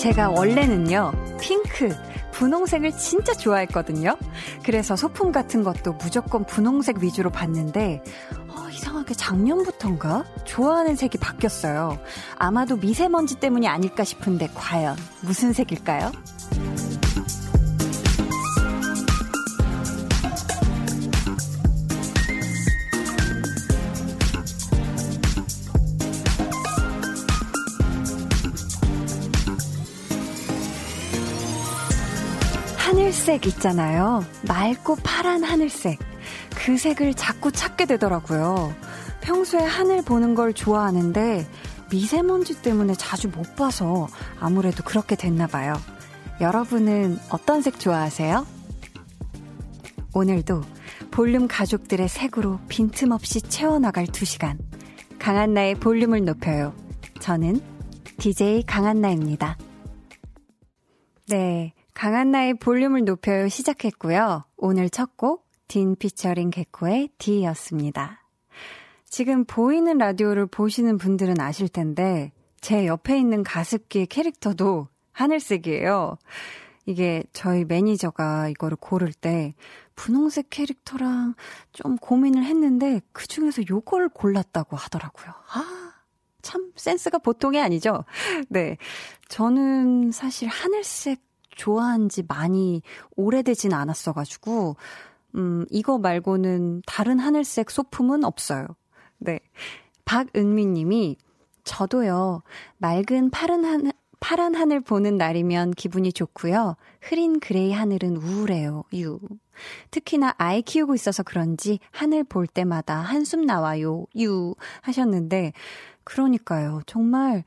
제가 원래는요, 핑크, 분홍색을 진짜 좋아했거든요. 그래서 소품 같은 것도 무조건 분홍색 위주로 봤는데, 어, 이상하게 작년부턴가 좋아하는 색이 바뀌었어요. 아마도 미세먼지 때문이 아닐까 싶은데, 과연 무슨 색일까요? 하늘색 있잖아요. 맑고 파란 하늘색. 그 색을 자꾸 찾게 되더라고요. 평소에 하늘 보는 걸 좋아하는데 미세먼지 때문에 자주 못 봐서 아무래도 그렇게 됐나 봐요. 여러분은 어떤 색 좋아하세요? 오늘도 볼륨 가족들의 색으로 빈틈없이 채워나갈 두 시간. 강한나의 볼륨을 높여요. 저는 DJ 강한나입니다. 네. 강한나의 볼륨을 높여요 시작했고요. 오늘 첫 곡, 딘 피처링 개코의 D였습니다. 지금 보이는 라디오를 보시는 분들은 아실 텐데, 제 옆에 있는 가습기의 캐릭터도 하늘색이에요. 이게 저희 매니저가 이거를 고를 때 분홍색 캐릭터랑 좀 고민을 했는데 그 중에서 요걸 골랐다고 하더라고요. 아, 참 센스가 보통이 아니죠? 네. 저는 사실 하늘색 좋아한 지 많이 오래되진 않았어가지고, 음, 이거 말고는 다른 하늘색 소품은 없어요. 네. 박은미 님이, 저도요, 맑은 파란 하늘, 파란 하늘 보는 날이면 기분이 좋고요. 흐린 gray 하늘은 우울해요. 유. 특히나 아이 키우고 있어서 그런지 하늘 볼 때마다 한숨 나와요. 유. 하셨는데, 그러니까요. 정말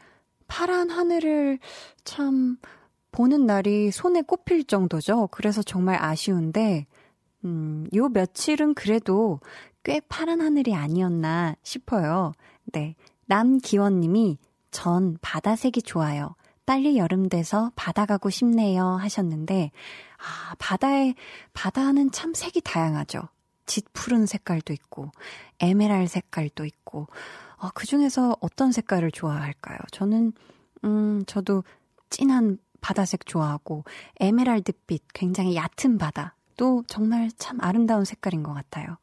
파란 하늘을 참 보는 날이 손에 꼽힐 정도죠. 그래서 정말 아쉬운데, 음, 요 며칠은 그래도 꽤 파란 하늘이 아니었나 싶어요. 네. 남기원 님이 전 바다색이 좋아요. 빨리 여름 돼서 바다 가고 싶네요 하셨는데, 아, 바다에, 바다는 참 색이 다양하죠. 짙푸른 색깔도 있고, 에메랄 색깔도 있고, 어, 그 중에서 어떤 색깔을 좋아할까요? 저는, 음, 저도 진한 바다색 좋아하고 에메랄드빛 굉장히 얕은 바다 또 정말 참 아름다운 색깔인 것 같아요.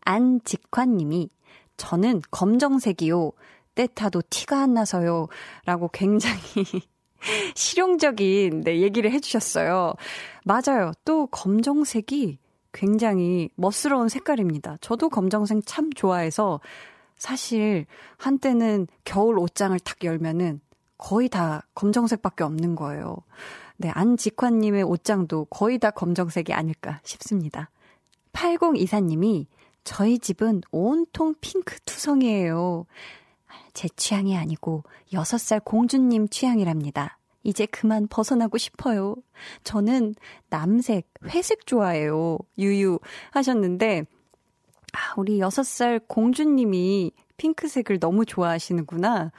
안직환 님이 저는 검정색이요. 때타도 티가 안 나서요. 라고 굉장히 실용적인 네, 얘기를 해주셨어요. 맞아요. 또 검정색이 굉장히 멋스러운 색깔입니다. 저도 검정색 참 좋아해서 사실 한때는 겨울 옷장을 탁 열면은 거의 다 검정색밖에 없는 거예요. 네, 안직환님의 옷장도 거의 다 검정색이 아닐까 싶습니다. 8024님이 저희 집은 온통 핑크 투성이에요. 제 취향이 아니고 6살 공주님 취향이랍니다. 이제 그만 벗어나고 싶어요. 저는 남색, 회색 좋아해요. 유유 하셨는데, 아, 우리 6살 공주님이 핑크색을 너무 좋아하시는구나.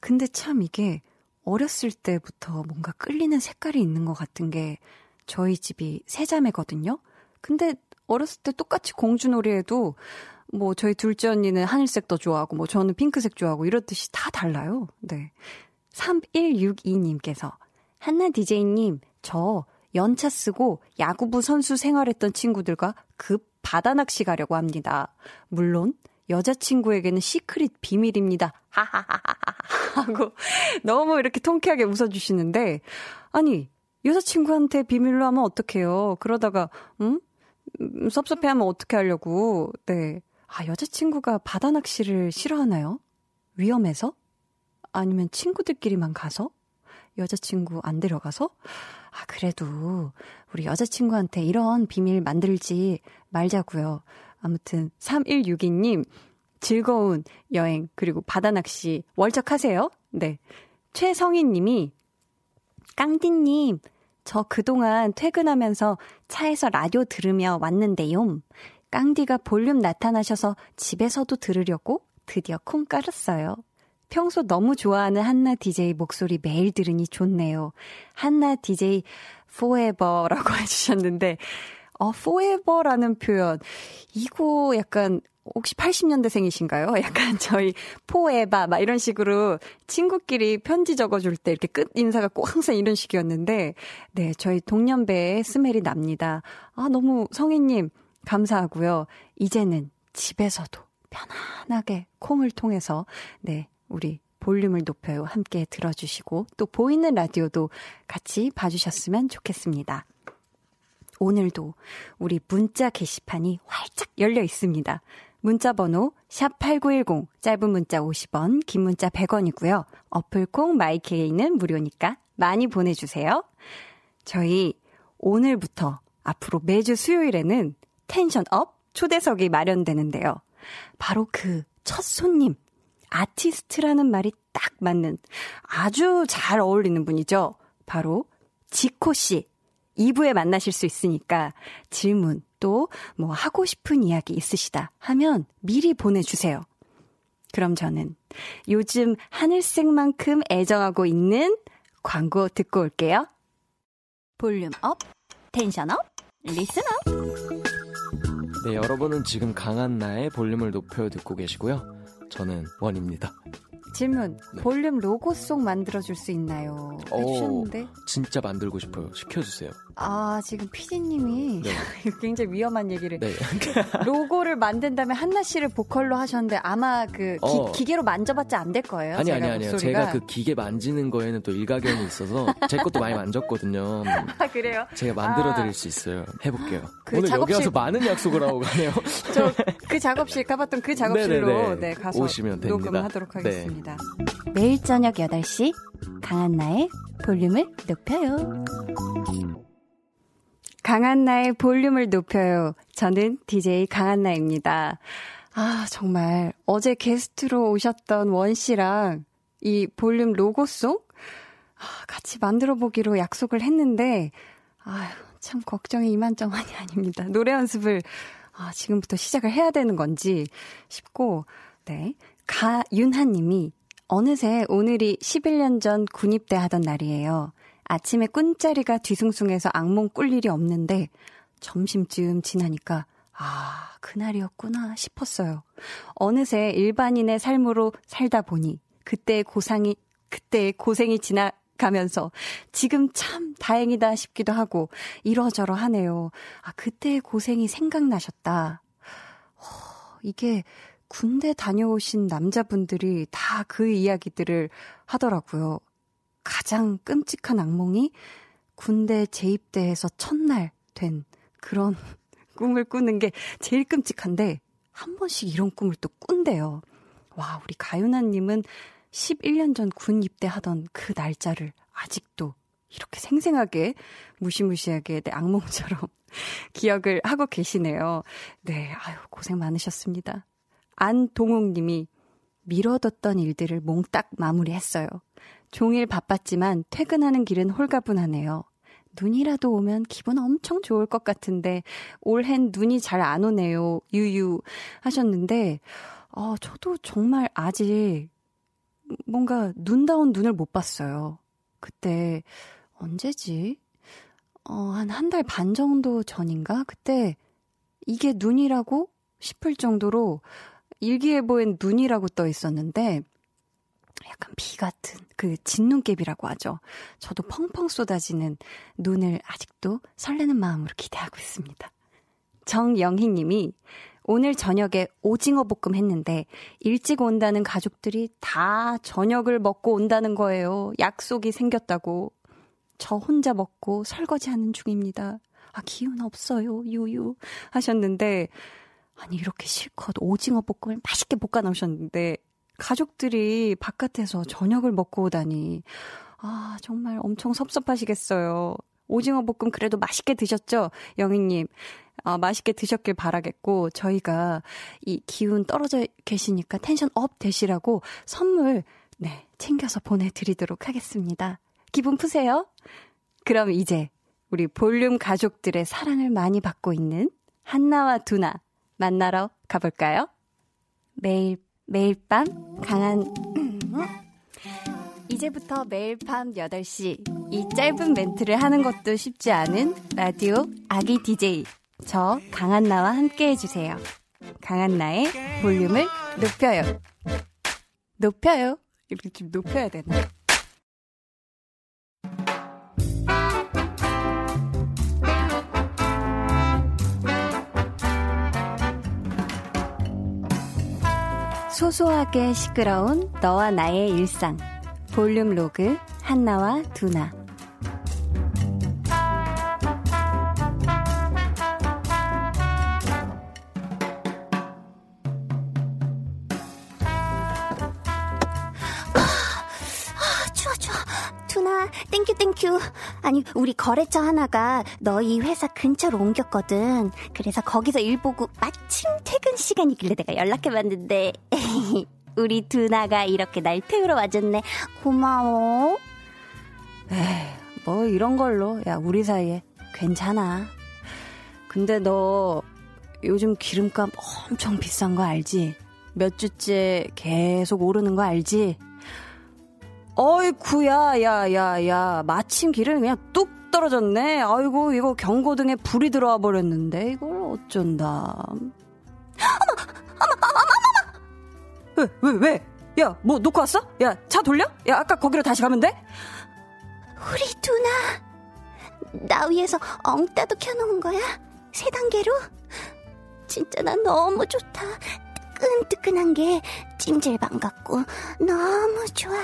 근데 참 이게 어렸을 때부터 뭔가 끌리는 색깔이 있는 것 같은 게 저희 집이 세자매거든요. 근데 어렸을 때 똑같이 공주놀이에도 뭐 저희 둘째 언니는 하늘색도 좋아하고 뭐 저는 핑크색 좋아하고 이렇듯이 다 달라요. 네. 3162님께서 한나 DJ님 저 연차 쓰고 야구부 선수 생활했던 친구들과 급 바다 낚시 가려고 합니다. 물론 여자친구에게는 시크릿 비밀입니다. 하하하하 하고 너무 이렇게 통쾌하게 웃어주시는데 아니 여자친구한테 비밀로 하면 어떡해요. 그러다가 음? 음 섭섭해하면 어떻게 하려고. 네. 아 여자친구가 바다 낚시를 싫어하나요? 위험해서? 아니면 친구들끼리만 가서? 여자친구 안 데려가서? 아, 그래도 우리 여자친구한테 이런 비밀 만들지 말자고요. 아무튼 3162님 즐거운 여행 그리고 바다 낚시 월척하세요. 네. 최성인 님이 깡디 님 저 그동안 퇴근하면서 차에서 라디오 들으며 왔는데요. 깡디가 볼륨 나타나셔서 집에서도 들으려고 드디어 콩 깔았어요. 평소 너무 좋아하는 한나 DJ 목소리 매일 들으니 좋네요. 한나 DJ forever라고 해주셨는데, 어, forever라는 표현. 이거 약간 혹시 80년대생이신가요? 약간 저희 포에바 막 이런 식으로 친구끼리 편지 적어줄 때 이렇게 끝 인사가 꼭 항상 이런 식이었는데 네 저희 동년배의 스멜이 납니다. 아 너무 성희님 감사하고요. 이제는 집에서도 편안하게 콩을 통해서 네 우리 볼륨을 높여요 함께 들어주시고 또 보이는 라디오도 같이 봐주셨으면 좋겠습니다. 오늘도 우리 문자 게시판이 활짝 열려 있습니다. 문자 번호 샵8910 짧은 문자 50원, 긴 문자 100원이고요. 어플 콩 마이케이는 무료니까 많이 보내 주세요. 저희 오늘부터 앞으로 매주 수요일에는 tension up 초대석이 마련되는데요. 바로 그 첫 손님 아티스트라는 말이 딱 맞는 아주 잘 어울리는 분이죠. 바로 지코 씨. 2부에 만나실 수 있으니까 질문 또 뭐 하고 싶은 이야기 있으시다 하면 미리 보내주세요. 그럼 저는 요즘 하늘색만큼 애정하고 있는 광고 듣고 올게요. volume up, tension up, listen up. 네, 여러분은 지금 강한나의 볼륨을 높여 듣고 계시고요. 저는 원입니다. 질문. 네. 볼륨 로고 송 만들어줄 수 있나요? 해주셨는데. 진짜 만들고 싶어요. 시켜주세요. 아, 지금 피디님이 네. 굉장히 위험한 얘기를. 네. 로고를 만든 다음에 한나 씨를 보컬로 하셨는데 아마 그 기, 어. 계로 만져봤자 안 될 거예요. 아니, 아니, 아니요. 제가 그 기계 만지는 거에는 또 일가견이 있어서 제 것도 많이 만졌거든요. 아, 그래요? 제가 만들어 드릴 아. 수 있어요. 해볼게요. 그 오늘 작업실... 여기 와서 많은 약속을 하고 가네요. 저 그 작업실 가봤던 그 작업실로. 네, 가서. 녹음하도록 하겠습니다. 네. 있습니다. 매일 저녁 8시 강한나의 볼륨을 높여요. 강한나의 볼륨을 높여요. 저는 DJ 강한나입니다. 아, 정말 어제 게스트로 오셨던 원 씨랑 이 볼륨 로고송 아, 같이 만들어 보기로 약속을 했는데 아유, 참 걱정이 이만저만이 아닙니다. 노래 연습을 아, 지금부터 시작을 해야 되는 건지 싶고 네. 가윤하 님이 어느새 오늘이 11년 전 군입대 하던 날이에요. 아침에 꾼자리가 뒤숭숭해서 악몽 꿀 일이 없는데 점심쯤 지나니까 아, 그날이었구나 싶었어요. 어느새 일반인의 삶으로 살다 보니 그때의 고상이, 그때의 고생이 지나 가면서 지금 참 다행이다 싶기도 하고 이러저러 하네요. 아, 그때의 고생이 생각나셨다. 어, 이게 군대 다녀오신 남자분들이 다 그 이야기들을 하더라고요. 가장 끔찍한 악몽이 군대 재입대해서 첫날 된 그런 꿈을 꾸는 게 제일 끔찍한데 한 번씩 이런 꿈을 또 꾼대요. 와, 우리 가윤아님은 11년 전 군 입대하던 그 날짜를 아직도 이렇게 생생하게 무시무시하게 내 악몽처럼 기억을 하고 계시네요. 네, 아유, 고생 많으셨습니다. 안동욱 님이 미뤄뒀던 일들을 몽딱 마무리했어요. 종일 바빴지만 퇴근하는 길은 홀가분하네요. 눈이라도 오면 기분 엄청 좋을 것 같은데 올해는 눈이 잘 안 오네요. 유유 하셨는데 어, 저도 정말 아직 뭔가 눈다운 눈을 못 봤어요. 그때 언제지? 어, 한 한 달 반 정도 전인가? 그때 이게 눈이라고 싶을 정도로 일기예보엔 눈이라고 떠 있었는데 약간 비 같은 그 진눈깨비라고 하죠. 저도 펑펑 쏟아지는 눈을 아직도 설레는 마음으로 기대하고 있습니다. 정영희 님이 오늘 저녁에 오징어 볶음 했는데 일찍 온다는 가족들이 다 저녁을 먹고 온다는 거예요. 약속이 생겼다고. 저 혼자 먹고 설거지하는 중입니다. 아, 기운 없어요. 유유. 하셨는데 아니 이렇게 실컷 오징어 볶음을 맛있게 볶아 놓으셨는데 가족들이 바깥에서 저녁을 먹고 오다니 아 정말 엄청 섭섭하시겠어요. 오징어 볶음 그래도 맛있게 드셨죠, 영희님. 아, 맛있게 드셨길 바라겠고 저희가 이 기운 떨어져 계시니까 tension up 되시라고 선물 네 챙겨서 보내드리도록 하겠습니다. 기분 푸세요. 그럼 이제 우리 볼륨 가족들의 사랑을 많이 받고 있는 한나와 두나 만나러 가볼까요? 매일, 매일 밤 강한, 이제부터 매일 밤 8시 이 짧은 멘트를 하는 것도 쉽지 않은 라디오 아기 DJ 저 강한나와 함께 해주세요. 강한나의 볼륨을 높여요. 높여요. 이렇게 좀 높여야 되나? 소소하게 시끄러운 너와 나의 일상. 볼륨 로그 한나와 두나. Thank you, thank you. 아니 우리 거래처 하나가 너희 회사 근처로 옮겼거든. 그래서 거기서 일 보고 마침 퇴근 시간이길래 내가 연락해봤는데 우리 두나가 이렇게 날 태우러 와줬네. 고마워. 에이, 뭐 이런 걸로 야 우리 사이에 괜찮아. 근데 너 요즘 기름값 엄청 비싼 거 알지? 몇 주째 계속 오르는 거 알지? 어이구야, 야, 야, 야. 마침 기름이 그냥 뚝 떨어졌네. 아이고, 이거 경고등에 불이 들어와 버렸는데, 이걸 어쩐다. 어머, 어머, 어머, 어머, 왜, 왜, 왜? 야, 뭐 놓고 왔어? 야, 차 돌려? 야, 아까 거기로 다시 가면 돼? 우리 두나. 나 위해서 엉따도 켜놓은 거야? 세 단계로? 진짜 나 너무 좋다. 뜨끈뜨끈한 게 찜질방 같고 너무 좋아.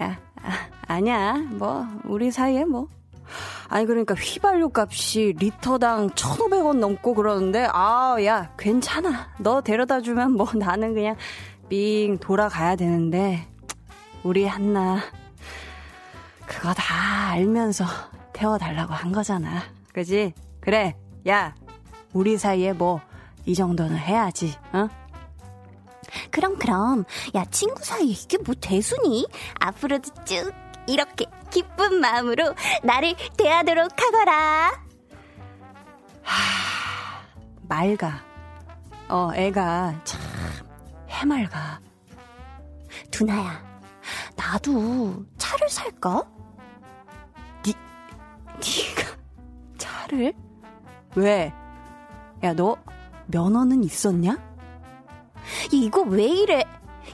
야, 아, 아 니야. 뭐, 우리 사이에 뭐. 아니, 그러니까 휘발유 값이 리터당 1,500원 넘고 그러는데, 아, 야, 괜찮아. 너 데려다 주면 뭐 나는 그냥 빙 돌아가야 되는데, 우리 한나, 그거 다 알면서 태워달라고 한 거잖아. 그지? 그래. 야, 우리 사이에 뭐, 이 정도는 해야지, 어? 그럼 그럼 야 친구 사이 이게 뭐 대수니? 앞으로도 쭉 이렇게 기쁜 마음으로 나를 대하도록 하거라. 하, 맑아. 어, 애가 참 해맑아. 두나야, 나도 차를 살까? 니, 니가 차를? 왜? 야, 너 면허는 있었냐? 이거 왜 이래?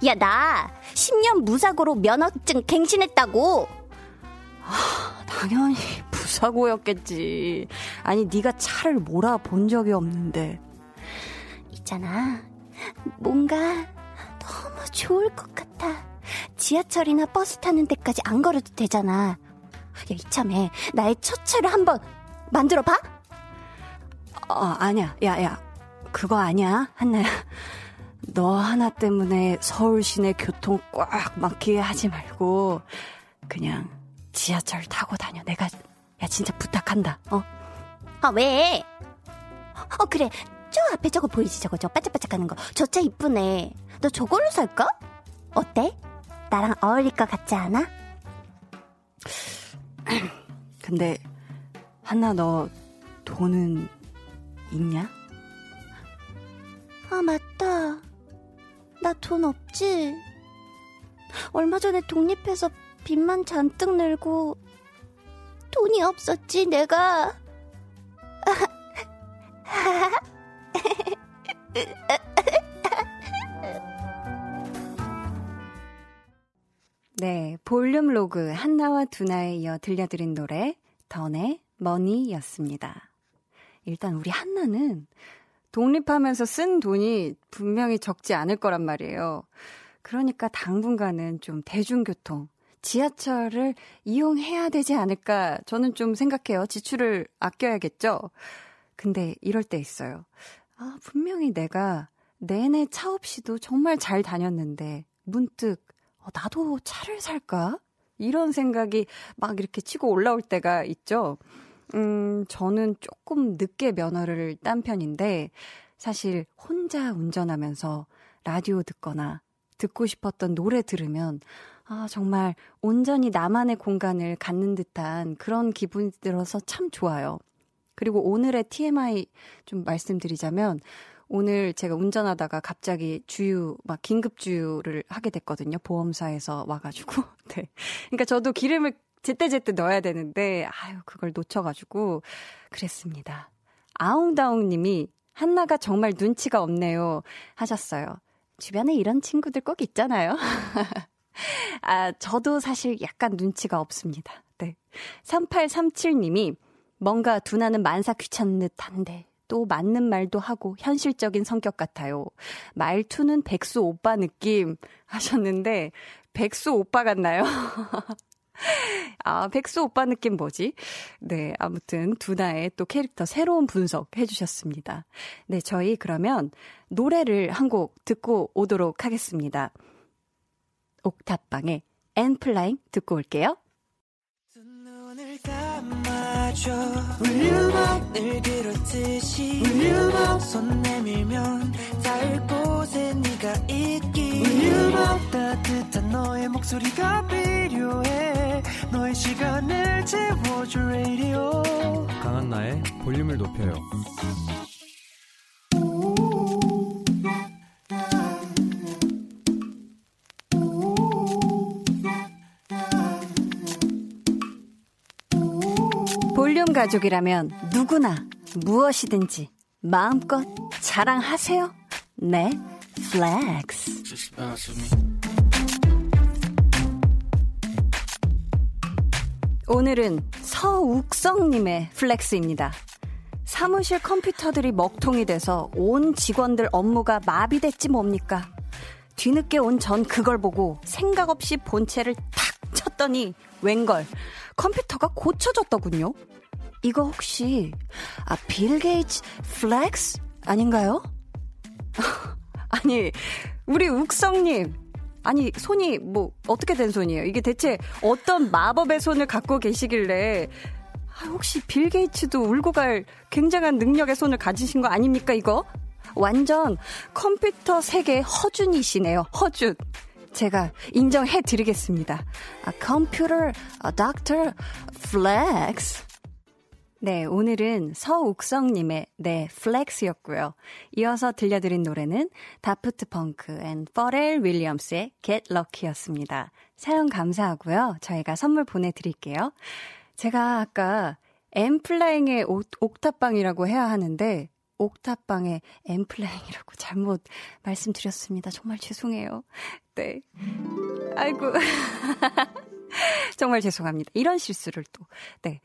야, 나 10년 무사고로 면허증 갱신했다고. 아, 당연히 무사고였겠지. 아니, 네가 차를 몰아본 적이 없는데. 있잖아. 뭔가 너무 좋을 것 같아. 지하철이나 버스 타는 데까지 안 걸어도 되잖아. 야, 이참에 나의 첫 차를 한번 만들어 봐? 어, 아니야. 야, 야. 그거 아니야. 한나야. 너 하나 때문에 서울 시내 교통 꽉 막히게 하지 말고 그냥 지하철 타고 다녀. 내가 야 진짜 부탁한다. 어? 아 왜? 어 그래. 저 앞에 저거 보이지 저거 저 반짝반짝하는 거. 저 차 이쁘네. 너 저걸로 살까? 어때? 나랑 어울릴 것 같지 않아? 근데 하나 너 돈은 있냐? 아 맞다. 나 돈 없지? 얼마 전에 독립해서 빚만 잔뜩 내고 돈이 없었지, 내가. 네, 볼륨 로그 한나와 두나에 이어 들려드린 노래 던의 머니였습니다. 일단 우리 한나는 독립하면서 쓴 돈이 분명히 적지 않을 거란 말이에요. 그러니까 당분간은 좀 대중교통, 지하철을 이용해야 되지 않을까 저는 좀 생각해요. 지출을 아껴야겠죠? 근데 이럴 때 있어요. 아, 분명히 내가 내내 차 없이도 정말 잘 다녔는데 문득 어, 나도 차를 살까? 이런 생각이 막 이렇게 치고 올라올 때가 있죠. 음, 저는 조금 늦게 면허를 딴 편인데, 사실 혼자 운전하면서 라디오 듣거나 듣고 싶었던 노래 들으면, 아, 정말 온전히 나만의 공간을 갖는 듯한 그런 기분이 들어서 참 좋아요. 그리고 오늘의 TMI 좀 말씀드리자면, 오늘 제가 운전하다가 갑자기 주유, 막 긴급 주유를 하게 됐거든요. 보험사에서 와 가지고. 네. 그러니까 저도 기름을 제때제때 넣어야 되는데, 아유, 그걸 놓쳐가지고, 그랬습니다. 아웅다웅 님이 한나가 정말 눈치가 없네요. 하셨어요. 주변에 이런 친구들 꼭 있잖아요. 아, 저도 사실 약간 눈치가 없습니다. 네. 3837님이 뭔가 두나는 만사 귀찮은 듯 한데 또 맞는 말도 하고 현실적인 성격 같아요. 말투는 백수 오빠 느낌 하셨는데 백수 오빠 같나요? 아, 백수 오빠 느낌 뭐지? 네, 아무튼 두나의 또 캐릭터 새로운 분석 해주셨습니다. 네, 저희 그러면 노래를 한 곡 듣고 오도록 하겠습니다. 옥탑방의 엔플라잉 듣고 올게요. 늘 그렇듯이 손 내밀면 닿을 곳에 네가 있 기 따뜻한 너의 목소리가 필요해. 너의 시간을 채워줄 radio. 강한나의 볼륨을 높여요. 볼륨 가족이라면 누구나 무엇이든지 마음껏 자랑하세요. 네, flex. 오늘은 서욱성님의 flex입니다. 사무실 컴퓨터들이 먹통이 돼서 온 직원들 업무가 마비됐지 뭡니까? 뒤늦게 온 전 그걸 보고 생각 없이 본체를 탁 쳤더니 웬걸 컴퓨터가 고쳐졌더군요. 이거 혹시 아, 빌 게이츠 flex 아닌가요? 아니, 우리 욱성님. 아니, 손이 뭐 어떻게 된 손이에요? 이게 대체 어떤 마법의 손을 갖고 계시길래 아, 혹시 빌 게이츠도 울고 갈 굉장한 능력의 손을 가지신 거 아닙니까, 이거? 완전 컴퓨터 세계 허준이시네요. 허준. 제가 인정해 드리겠습니다. 아, 컴퓨터 아, doctor flex. 네, 오늘은 서욱성님의 네, flex였고요. 이어서 들려드린 노래는 다프트 펑크 and 퍼렐 윌리엄스의 Get Lucky였습니다. 사연 감사하고요. 저희가 선물 보내드릴게요. 제가 아까 엠플라잉의 옥탑방이라고 해야 하는데 옥탑방의 엠플라잉이라고 잘못 말씀드렸습니다. 정말 죄송해요. 네. 아이고. 정말 죄송합니다. 이런 실수를 또. 네.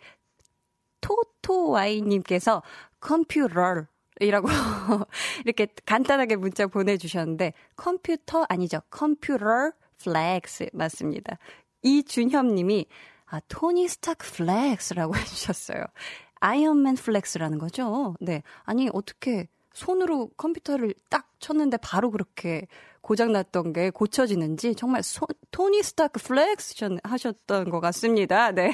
토토와이님께서 컴퓨터 이라고 이렇게 간단하게 문자 보내주셨는데 컴퓨터 아니죠. 컴퓨터 flex 맞습니다. 이준협님이 아 토니 스타크 flex라고 해주셨어요. 아이언맨 flex라는 거죠? 네. 아니 어떻게 손으로 컴퓨터를 딱 쳤는데 바로 그렇게 고장났던 게 고쳐지는지 정말 소, 토니 스타크 flex 하셨던 것 같습니다. 네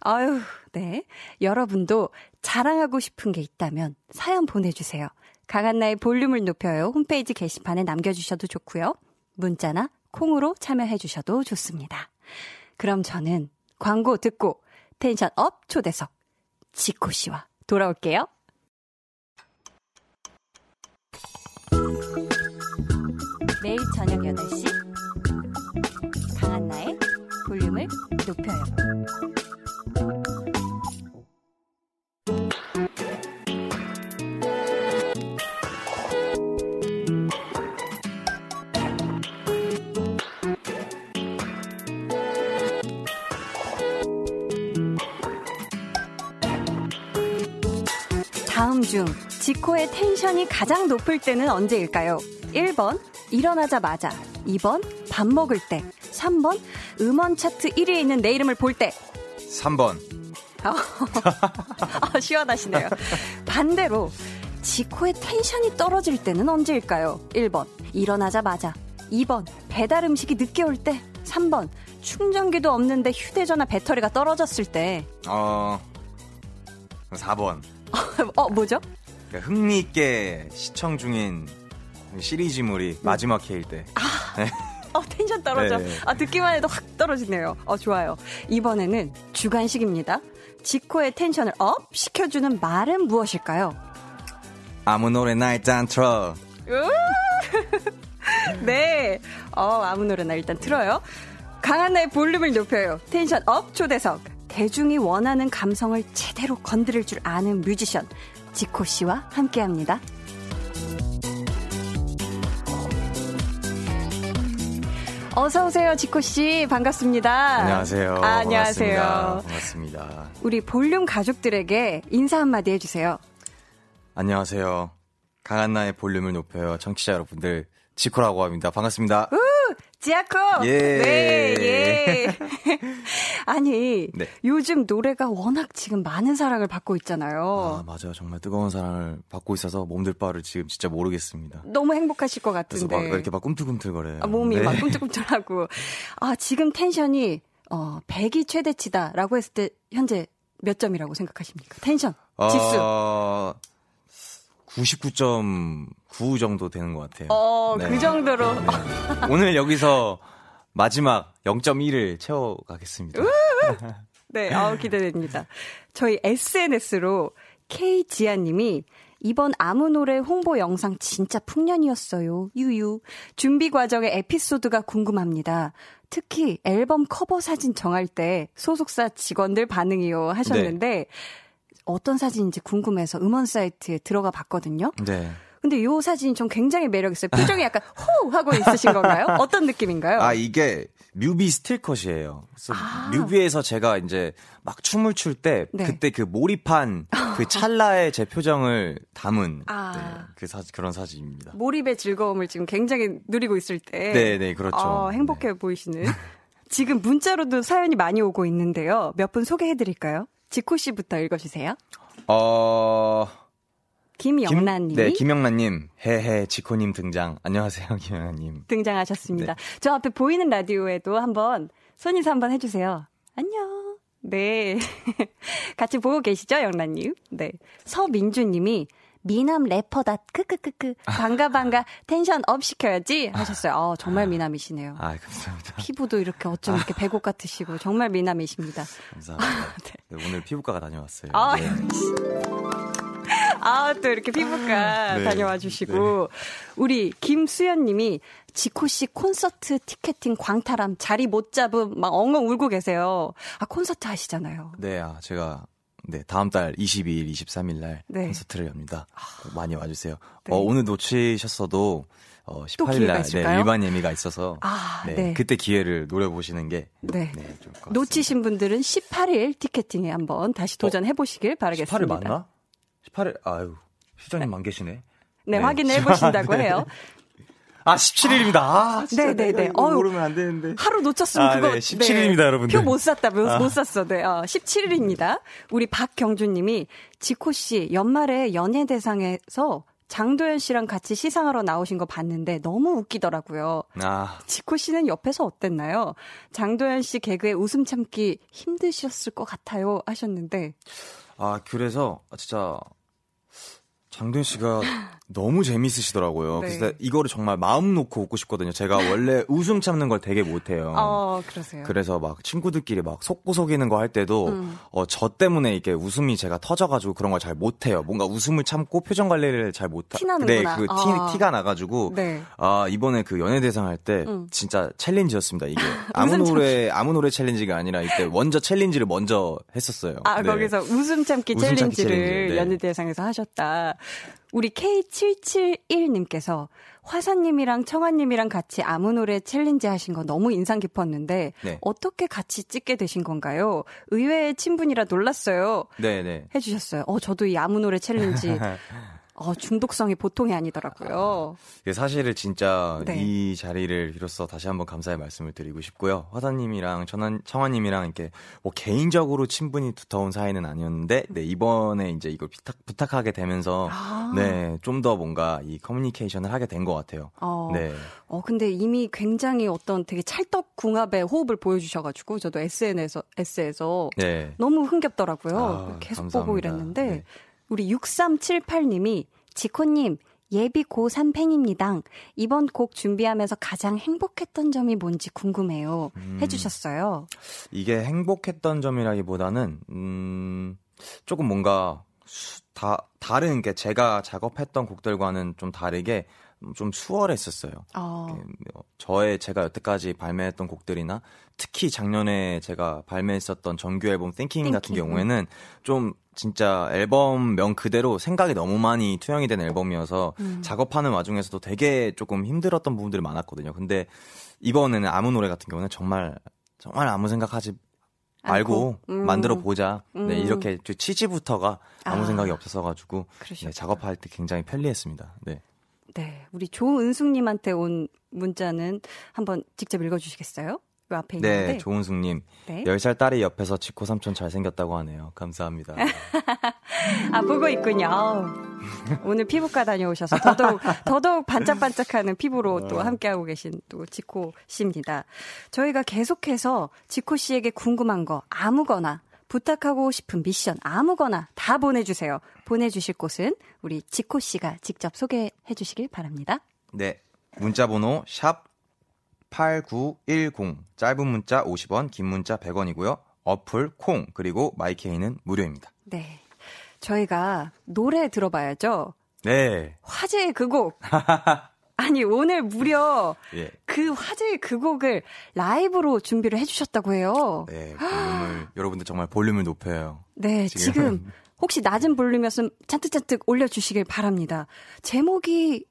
아유, 네. 여러분도 자랑하고 싶은 게 있다면 사연 보내주세요. 강한나의 볼륨을 높여요. 홈페이지 게시판에 남겨주셔도 좋고요. 문자나 콩으로 참여해주셔도 좋습니다. 그럼 저는 광고 듣고 tension up 초대석 지코 씨와 돌아올게요. 매일 저녁 8시 강한나의 볼륨을 높여요. 중 지코의 텐션이 가장 높을 때는 언제일까요? 1번 일어나자마자 2번 밥 먹을 때 3번 음원 차트 1위에 있는 내 이름을 볼 때 3번 아, 시원하시네요. 반대로 지코의 텐션이 떨어질 때는 언제일까요? 1번 일어나자마자 2번 배달 음식이 늦게 올 때 3번 충전기도 없는데 휴대전화 배터리가 떨어졌을 때 어 4번 어 뭐죠? 그러니까 흥미있게 시청 중인 시리즈물이 마지막 회일 때 아, 네. 어, 텐션 떨어져. 네. 아, 듣기만 해도 확 떨어지네요. 어, 좋아요. 이번에는 주관식입니다. 지코의 tension을 up 시켜주는 말은 무엇일까요? 아무 노래나 일단 틀어. 네. 어, 아무 노래나 일단 틀어요. 강한나의 볼륨을 높여요. tension up 초대석. 대중이 원하는 감성을 제대로 건드릴 줄 아는 뮤지션. 지코 씨와 함께 합니다. 어서 오세요, 지코 씨. 반갑습니다. 안녕하세요. 아, 안녕하세요. 반갑습니다. 반갑습니다. 우리 볼륨 가족들에게 인사 한마디 해주세요. 안녕하세요. 강한나의 볼륨을 높여요. 청취자 여러분들, 지코라고 합니다. 반갑습니다. 지아코! 예. 네, 예. 아니, 네. 요즘 노래가 워낙 지금 많은 사랑을 받고 아, 있잖아요. 맞아요. 정말 뜨거운 사랑을 받고 있어서 몸둘 바를 지금 진짜 모르겠습니다. 너무 행복하실 것 그래서 같은데. 막 이렇게 막 꿈틀꿈틀거려요. 아, 몸이 네. 막 꿈틀꿈틀하고. 아, 지금 텐션이, 어, 100이 최대치다라고 했을 때, 현재 몇 점이라고 생각하십니까? 텐션, 지수. 어, 99.9 정도 되는 것 같아요. 어, 네. 그 정도로. 네. 오늘 여기서 마지막 0.1을 채워가겠습니다. 네, 아 기대됩니다. 저희 SNS로 K지아님이 이번 아무 노래 홍보 영상 진짜 풍년이었어요. 유유. 준비 과정의 에피소드가 궁금합니다. 특히 앨범 커버 사진 정할 때 소속사 직원들 반응이요 하셨는데 어떤 사진인지 궁금해서 음원 사이트에 들어가 봤거든요. 네. 근데 요 사진이 좀 굉장히 매력있어요. 표정이 약간 호 하고 있으신 건가요? 어떤 느낌인가요? 아, 이게 뮤비 스틸컷이에요. 그래서 아. 뮤비에서 제가 이제 막 춤을 출때 네. 그때 그 몰입한 그 찰나의 제 표정을 담은 아. 네, 그 사, 그런 사진입니다. 몰입의 즐거움을 지금 굉장히 누리고 있을 때. 네, 네, 그렇죠. 아, 행복해 보이시는. 지금 문자로도 사연이 많이 오고 있는데요. 몇 분 소개해 드릴까요? 지코 씨부터 읽어주세요. 어, 김영란 님이 네, 김영란님, 헤헤, 지코님 등장. 안녕하세요, 김영란님. 등장하셨습니다. 네. 저 앞에 보이는 라디오에도 한번 손 인사 한번 해주세요. 안녕. 네. 같이 보고 계시죠, 영란 님? 네. 서민주 님이 미남 래퍼다. 크크크크. 반가 반가. tension up 시켜야지 하셨어요. 어, 정말 미남이시네요. 아, 감사합니다. 피부도 이렇게 어쩜 이렇게 백옥 같으시고 정말 미남이십니다. 감사합니다. 네, 오늘 피부과가 다녀왔어요. 아, 네. 아, 또 이렇게 피부과 네. 다녀와 주시고. 우리 김수연 님이 지코 씨 콘서트 티켓팅 광탈함 자리 못 잡음 막 엉엉 울고 계세요. 아, 콘서트 하시잖아요. 네, 아, 제가 네, 다음 달 22일, 23일 날 네. 콘서트를 엽니다. 많이 와주세요. 네. 어, 오늘 놓치셨어도 어, 또 18일 기회가 날? 네, 일반 예미가 있어서 아, 네, 네. 그때 기회를 노려보시는 게 네. 네. 놓치신 분들은 18일 티켓팅에 한번 다시 도전해 보시길 바라겠습니다. 18일 맞나? 18일 아유 시장님 안 계시네. 네, 네. 확인해 보신다고 네. 해요. 아 17일입니다. 아 네, 네, 네. 어휴. 모르면 안 되는데. 하루 놓쳤으면 아, 그거 네, 17일입니다, 여러분들. 표 못 샀다, 못, 아. 못 샀어. 네, 어, 17일입니다. 우리 박경주 님이 지코 씨 연말에 연예 대상에서 장도연 씨랑 같이 시상하러 나오신 거 봤는데 너무 웃기더라고요. 아 지코 씨는 옆에서 어땠나요? 장도연 씨 개그에 웃음 참기 힘드셨을 것 같아요 하셨는데 아, 그래서 진짜 장도연 씨가 너무 재밌으시더라고요. 네. 그래서 이거를 정말 마음 놓고 웃고 싶거든요. 제가 원래 웃음 참는 걸 되게 못해요. 어 그러세요. 그래서 막 친구들끼리 막 속고 속이는 거 할 때도 음. 어, 저 때문에 이게 웃음이 제가 터져가지고 그런 걸 잘 못해요. 뭔가 웃음을 참고 표정 관리를 잘 못하. 티 나는구나. 네, 그 티, 아. 티가 나가지고 네. 아 이번에 그 연예대상 할때 음. 진짜 챌린지였습니다. 이게 아무 노래 아무 노래 챌린지가 아니라 이때 먼저 챌린지를 먼저 했었어요. 아, 네. 거기서 웃음 참기 웃음 참기 챌린지를 챌린지, 네. 연예대상에서 하셨다. 우리 K771님께서 화사님이랑 청하님이랑 같이 아무 노래 challenge 하신 거 너무 인상 깊었는데 네. 어떻게 같이 찍게 되신 건가요? 의외의 친분이라 놀랐어요. 네네. 해주셨어요. 어, 저도 이 아무 노래 challenge 어, 중독성이 보통이 아니더라고요. 이게 사실은 진짜 네. 이 자리를 빌어서 다시 한번 감사의 말씀을 드리고 싶고요. 화사님이랑 청하, 청하님이랑 이렇게 뭐 개인적으로 친분이 두터운 사이는 아니었는데, 네, 이번에 이제 이걸 부탁, 부탁하게 되면서, 아. 네, 좀 더 뭔가 이 커뮤니케이션을 하게 된 것 같아요. 어, 네. 어, 근데 이미 굉장히 어떤 되게 찰떡궁합의 호흡을 보여주셔가지고 저도 SNS에서, S에서 네. 너무 흥겹더라고요. 아, 계속 감사합니다. 보고 이랬는데 네. 우리 6378님이 지코님 예비 고3 팬입니다. 이번 곡 준비하면서 가장 행복했던 점이 뭔지 궁금해요. 음. 해주셨어요. 이게 행복했던 점이라기보다는, 음, 조금 뭔가, 수- 다, 다른, 게 제가 작업했던 곡들과는 좀 다르게, 좀 수월했었어요. 어. 뭐 저의 제가 여태까지 발매했던 곡들이나 특히 작년에 제가 발매했었던 정규 앨범 Thinking 같은 Thinking. 경우에는 좀 진짜 앨범명 그대로 생각이 너무 많이 투영이 된 앨범이어서 음. 작업하는 와중에서도 되게 조금 힘들었던 부분들이 많았거든요. 근데 이번에는 아무 노래 같은 경우는 정말 정말 아무 생각하지 말고? 음. 만들어 보자. 음. 네, 이렇게 저 치지부터가 아무 아. 생각이 없어서 가지고. 네, 작업할 때 굉장히 편리했습니다. 네. 네, 우리 조은숙님한테 온 문자는 한번 직접 읽어주시겠어요? 요 앞에 있는데. 네, 조은숙님. 네. 10살 딸이 옆에서 지코 삼촌 잘생겼다고 하네요. 감사합니다. 아 보고 있군요. 오늘 피부과 다녀오셔서 더더욱 더더욱 반짝반짝하는 피부로 또 함께하고 계신 또 지코 씨입니다. 저희가 계속해서 지코 씨에게 궁금한 거 아무거나 부탁하고 싶은 미션 아무거나 다 보내주세요. 보내주실 곳은 우리 지코 씨가 직접 소개해 주시길 바랍니다. 네. 문자 번호 샵 8910. 짧은 문자 50원, 긴 문자 100원이고요. 어플 콩 그리고 마이케이는 무료입니다. 네. 저희가 노래 들어봐야죠. 네. 화제의 그 곡. 아니, 오늘 무려 예. 그 화제의 그 곡을 라이브로 준비를 해주셨다고 해요. 네. 볼륨을 여러분들 정말 볼륨을 높여요. 네, 지금. 지금 혹시 낮은 볼륨이었으면 잔뜩잔뜩 올려주시길 바랍니다. 제목이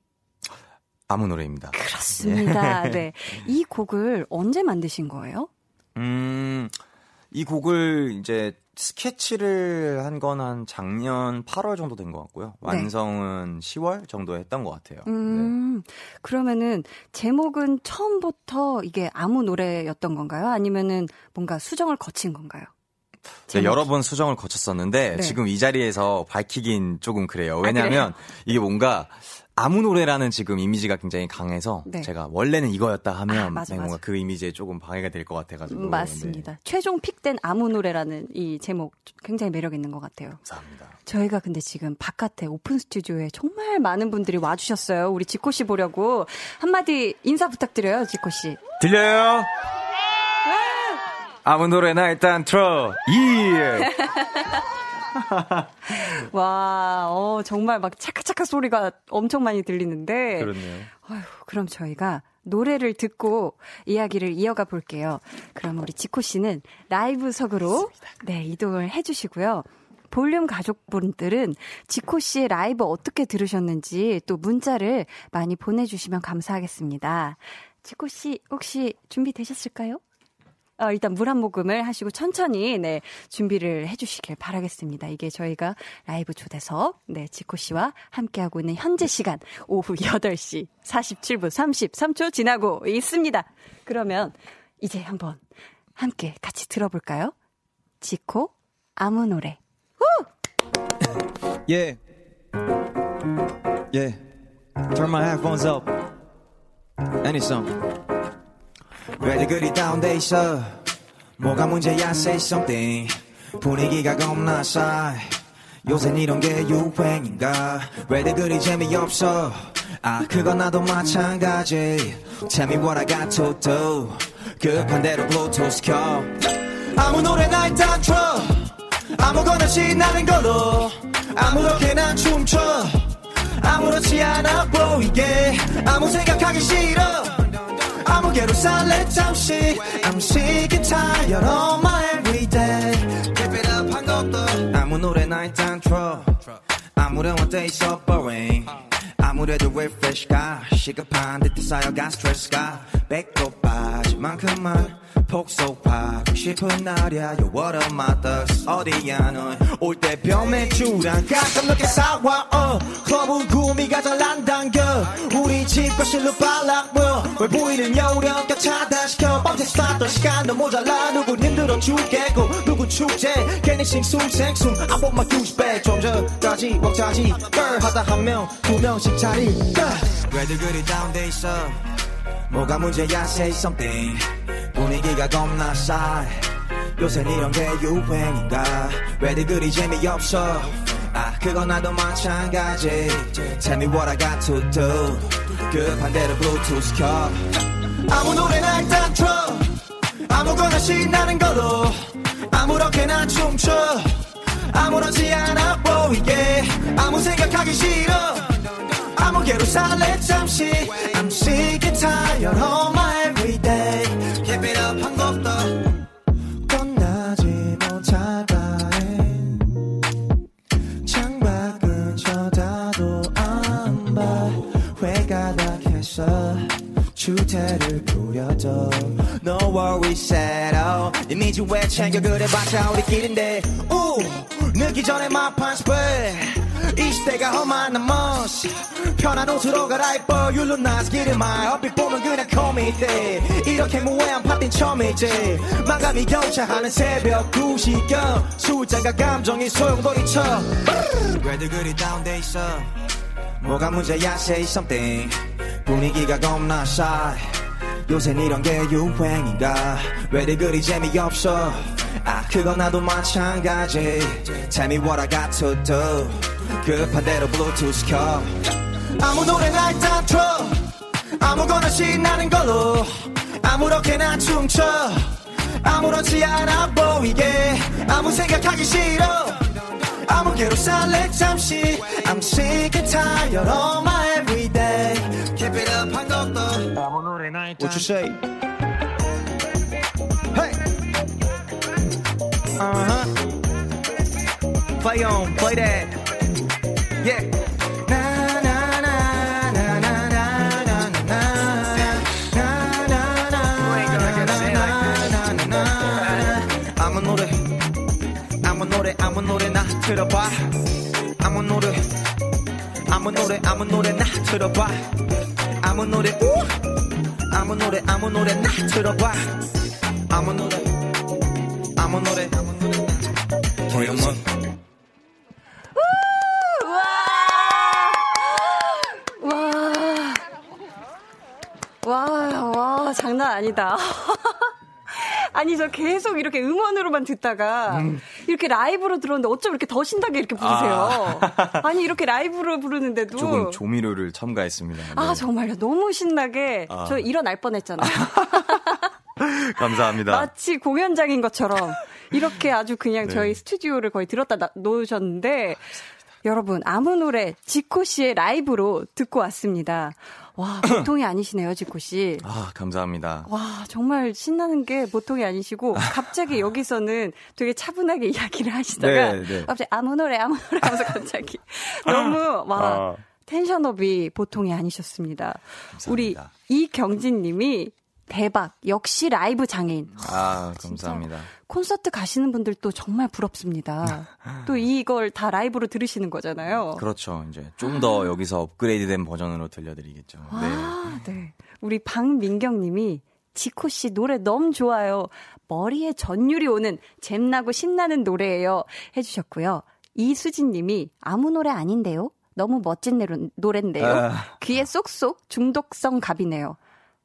아무 노래입니다. 그렇습니다. 네. 이 곡을 언제 만드신 거예요? 음, 이 곡을 이제 스케치를 한 건 한 작년 8월 정도 된 것 같고요. 완성은 10월 정도에 했던 것 같아요. 네. 음, 그러면은 제목은 처음부터 이게 아무 노래였던 건가요? 아니면은 뭔가 수정을 거친 건가요? 네. 여러 번 수정을 거쳤었는데 네. 지금 이 자리에서 밝히긴 조금 그래요. 왜냐하면 이게 뭔가 아무 노래라는 지금 이미지가 굉장히 강해서 네. 제가 원래는 이거였다 하면 아, 맞아, 네, 뭔가 맞아. 그 이미지에 조금 방해가 될 것 같아가지고 음, 맞습니다. 네, 최종 픽된 아무 노래라는 이 제목 굉장히 매력 있는 것 같아요. 감사합니다. 저희가 근데 지금 바깥에 오픈 스튜디오에 정말 많은 분들이 와주셨어요. 우리 지코 씨 보려고 한마디 인사 부탁드려요, 지코 씨. 들려요? 아무 노래나 일단 틀어. 예. 와, 어, 정말 막 차카차카 소리가 엄청 많이 들리는데. 그렇네요. 아휴, 그럼 저희가 노래를 듣고 이야기를 이어가 볼게요. 그럼 우리 지코 씨는 라이브석으로 네, 이동을 해 주시고요. 볼륨 가족분들은 지코 씨의 라이브 어떻게 들으셨는지 또 문자를 많이 보내주시면 감사하겠습니다. 지코 씨 혹시 준비되셨을까요? 어, 일단 물 한 모금을 하시고 천천히 네 준비를 해주시길 바라겠습니다. 이게 저희가 라이브 초대석 네 지코 씨와 함께하고 있는 현재 시간 오후 8시 47분 33초 지나고 있습니다. 그러면 이제 한번 함께 같이 들어볼까요? 지코 아무 노래. Yeah. Yeah. Turn my headphones up. Any song. 왜들 그리 다운돼 있어? 뭐가 문제야? Say something. 분위기가 겁나 싸. 요새 이런 게 유행인가? 왜들 그리 재미없어? 아, 그건 나도 마찬가지. Tell me what I got to do. 급한 대로 블루투스 켜. 아무 노래나 일단 틀어. 아무거나 신나는 걸로 아무렇게나 춤춰 아무렇지 않아 보이게 아무 생각하기 싫어 살래 잠시 I'm sick and tired of my everyday Keep it up 한 것도 아무 노래나 일단 틀어 아무렴한 day so boring 아무래도 refresh가 시급한 듯이 쌓여간 스트레스가 배꼽 빠질 만큼만 폭소하고 싶은 날이야. You what my thoughts 어디야 넌올 때 벼매주랑 가끔 늦게 사와 어 클럽은 구미가 잘안 당겨. 우리 집 거실로 빨락워 왜 보이는 여우령 껴차다시켜. 밤새 쌓던 시간도 모자라. 누군 힘들어 죽겠고 누군 축제. 괜히 싱숭 생숭. I want my douche bag 좀 전까지 벅차지. 걸 하다 한 명 두 명씩 자리. 왜들 그리 다운돼 있어 뭐가 문제야 say something. 분위기가 겁나 싸 요새 이런 게 유행인가? 왜들 그리 재미없어? 아 그건 나도 마찬가지. Tell me what I got to do 급한 대로 블루투스 켜. 아무 노래나 일단 틀어. 아무거나 신나는 걸로. 아무렇게나 춤춰. 아무렇지 않아 보이게. 아무 생각하기 싫어 아무 아무개로 살래 잠시 I'm sick and tired of my everyday Keep it up 한 곡더 끝나지 해 창밖은 쳐다도 안봐 회가닥해서 주태를 부려도 No worries at all 이미지 왜 챙겨 그래봤자 우리끼린데. 우 늦기 전에 마판 스프레 이 시대가 험한 나머지 편한 옷으로 갈아입어. You look nice get in 얼핏 보면 그냥 코미디 이렇게 무해한 파티는 처음이지. 마감이 경차하는 새벽 2시경 숫자가 감정이 소용돌이쳐. 왜들 그리 다운돼 있어 뭐가 문제야 say something. 분위기가 겁나 shy. 요샌 이런 게 유행인가? 왜들 그리 재미없어? 아 그건 나도 마찬가지. Tell me what I got to do. 급한 대로 블루투스 켜. 아무 노래나 일단 틀어. 아무거나 신나는 걸로. 아무렇게나 춤춰. 아무렇지 않아 보이게. 아무 생각하기 싫어 아무개로 살래 잠시 I'm sick and tired of my everyday Keep it up 한곡더 아무 노래나 일단 What you say? Hey! Uh-huh Play on, play that Yeah I'm a 노래 아무 노래 아무 노래나 들어봐. 아무 노래 아무 노래 아무 노래나 들어봐. 아무 노래 우! 아무 노래 아무 노래나 들어봐. 아무 노래 아무 노래 아무 노래나 김영문 와, 와, 장난 아니다. 아니, 저 계속 이렇게 음원으로만 듣다가, 이렇게 라이브로 들었는데 어쩜 이렇게 더 신나게 이렇게 부르세요? 아. 니 이렇게 라이브로 부르는데도. 조금 조미료를 첨가했습니다. 아, 네. 정말요. 너무 신나게. 아. 저 일어날 뻔했잖아요. 감사합니다. 마치 공연장인 것처럼 이렇게 아주 그냥 네. 저희 스튜디오를 거의 들었다 놔- 놓으셨는데 여러분 아무 노래 지코 씨의 라이브로 듣고 왔습니다. 와 보통이 아니시네요 지코 씨. 아, 감사합니다. 와 정말 신나는 게 보통이 아니시고 갑자기 여기서는 되게 차분하게 이야기를 하시다가 네, 네. 갑자기 아무 노래 아무 노래 하면서 갑자기 너무 와 아. 텐션업이 보통이 아니셨습니다. 우리 감사합니다. 이경진 님이 대박 역시 라이브 장인. 아, 감사합니다. 콘서트 가시는 분들도 정말 부럽습니다. 또 이걸 다 라이브로 들으시는 거잖아요. 그렇죠. 이제 좀 더 여기서 업그레이드된 버전으로 들려드리겠죠. 네. 아, 네. 우리 박민경 님이 지코 씨 노래 너무 좋아요. 머리에 전율이 오는 잼나고 신나는 노래예요. 해주셨고요. 이수진 님이 아무 노래 아닌데요? 너무 멋진 노래- 노래인데요. 아. 귀에 쏙쏙 중독성 갑이네요.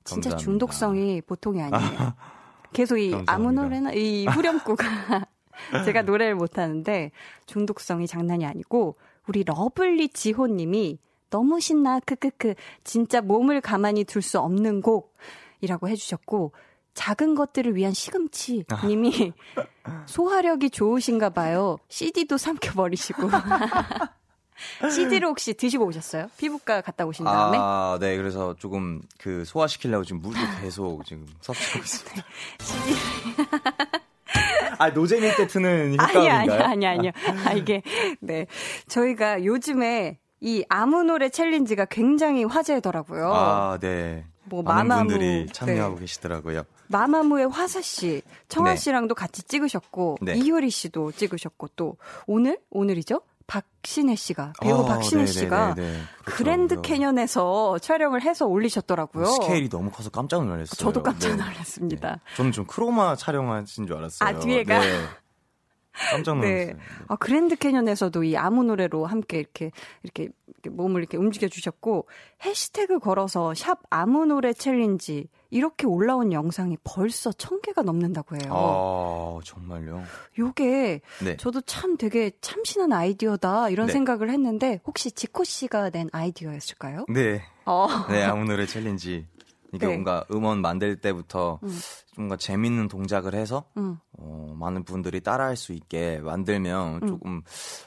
진짜 감사합니다. 중독성이 보통이 아니에요. 계속 이 아무 감사합니다. 노래나 이 후렴구가 제가 노래를 못하는데 중독성이 장난이 아니고 우리 lovely 지호님이 너무 신나 크크크 진짜 몸을 가만히 둘 수 없는 곡이라고 해주셨고 작은 것들을 위한 시금치 님이 소화력이 좋으신가 봐요. CD도 삼켜버리시고. CD를 혹시 드시고 오셨어요? 피부과 갔다 오신 다음에? 아, 네. 그래서 조금 그 소화시키려고 지금 물도 계속 지금 섭취하고 있습니다. 아, 노잼일 때 트는 아니, 효과음인가요? 아니, 아니, 아니요. 아, 이게, 네. 저희가 요즘에 이 아무 노래 challenge가 굉장히 화제더라고요. 아, 네. 뭐 많은 마마무, 분들이 참여하고 네. 계시더라고요. 마마무의 화사 씨, 청하 네. 씨랑도 같이 찍으셨고, 네. 이효리 씨도 찍으셨고, 또, 오늘? 오늘이죠? 박신혜 씨가, 배우 아, 박신혜 네네네네. 씨가 그랜드 그렇더라고요. 캐년에서 촬영을 해서 올리셨더라고요. 스케일이 너무 커서 깜짝 놀랐어요. 저도 깜짝 네. 놀랐습니다. 네. 저는 좀 chroma 촬영하신 줄 알았어요. 아, 뒤에가? 네. 깜짝 놀랐어요. 네. 아, 그랜드 캐년에서도 이 아무 노래로 함께 이렇게, 이렇게, 이렇게 몸을 이렇게 움직여 주셨고, hashtag 걸어서 샵 아무 노래 challenge, 이렇게 올라온 영상이 벌써 천 개가 넘는다고 해요. 아, 정말요? 요게, 네. 저도 참 되게 참신한 아이디어다, 이런 네. 생각을 했는데, 혹시 지코 씨가 낸 아이디어였을까요? 네. 어. 네, 아무 노래 챌린지. 이게 네. 뭔가 음원 만들 때부터 음. 뭔가 재밌는 동작을 해서 음. 어, 많은 분들이 따라할 수 있게 만들면 음. 조금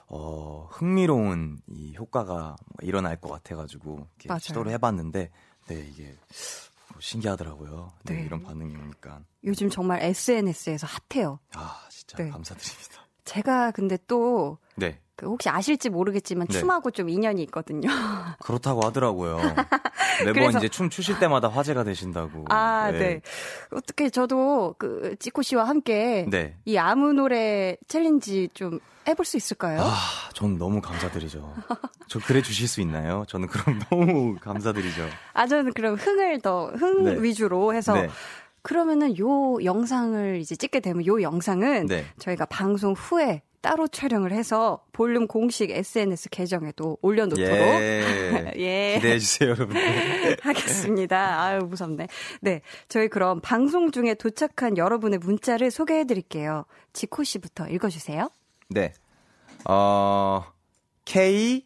어, 흥미로운 이 효과가 일어날 것 같아가지고 이렇게 맞아요. 시도를 해봤는데 네 이게 뭐 신기하더라고요. 네, 네. 이런 반응이 오니까 요즘 정말 SNS에서 핫해요. 아 진짜 네. 감사드립니다. 제가 근데 또 네 그 혹시 아실지 모르겠지만 네. 춤하고 좀 인연이 있거든요. 그렇다고 하더라고요. 매번 그래서- 이제 춤 추실 때마다 화제가 되신다고. 아, 네. 어떻게 저도 그 지코 씨와 함께 네. 이 아무 노래 challenge 좀 해볼 수 있을까요? 아, 전 너무 감사드리죠. 저 그래 주실 수 있나요? 저는 그럼 너무 감사드리죠. 아, 저는 그럼 흥을 더, 흥 네. 위주로 해서. 네. 그러면은 요 영상을 이제 찍게 되면 요 영상은 네. 저희가 방송 후에 따로 촬영을 해서 볼륨 공식 SNS 계정에도 올려놓도록 예. 예. 기대해 주세요, 여러분. 하겠습니다. 아유, 무섭네. 네. 저희 그럼 방송 중에 도착한 여러분의 문자를 소개해 드릴게요. 지코 씨부터 읽어주세요. 네. 어, K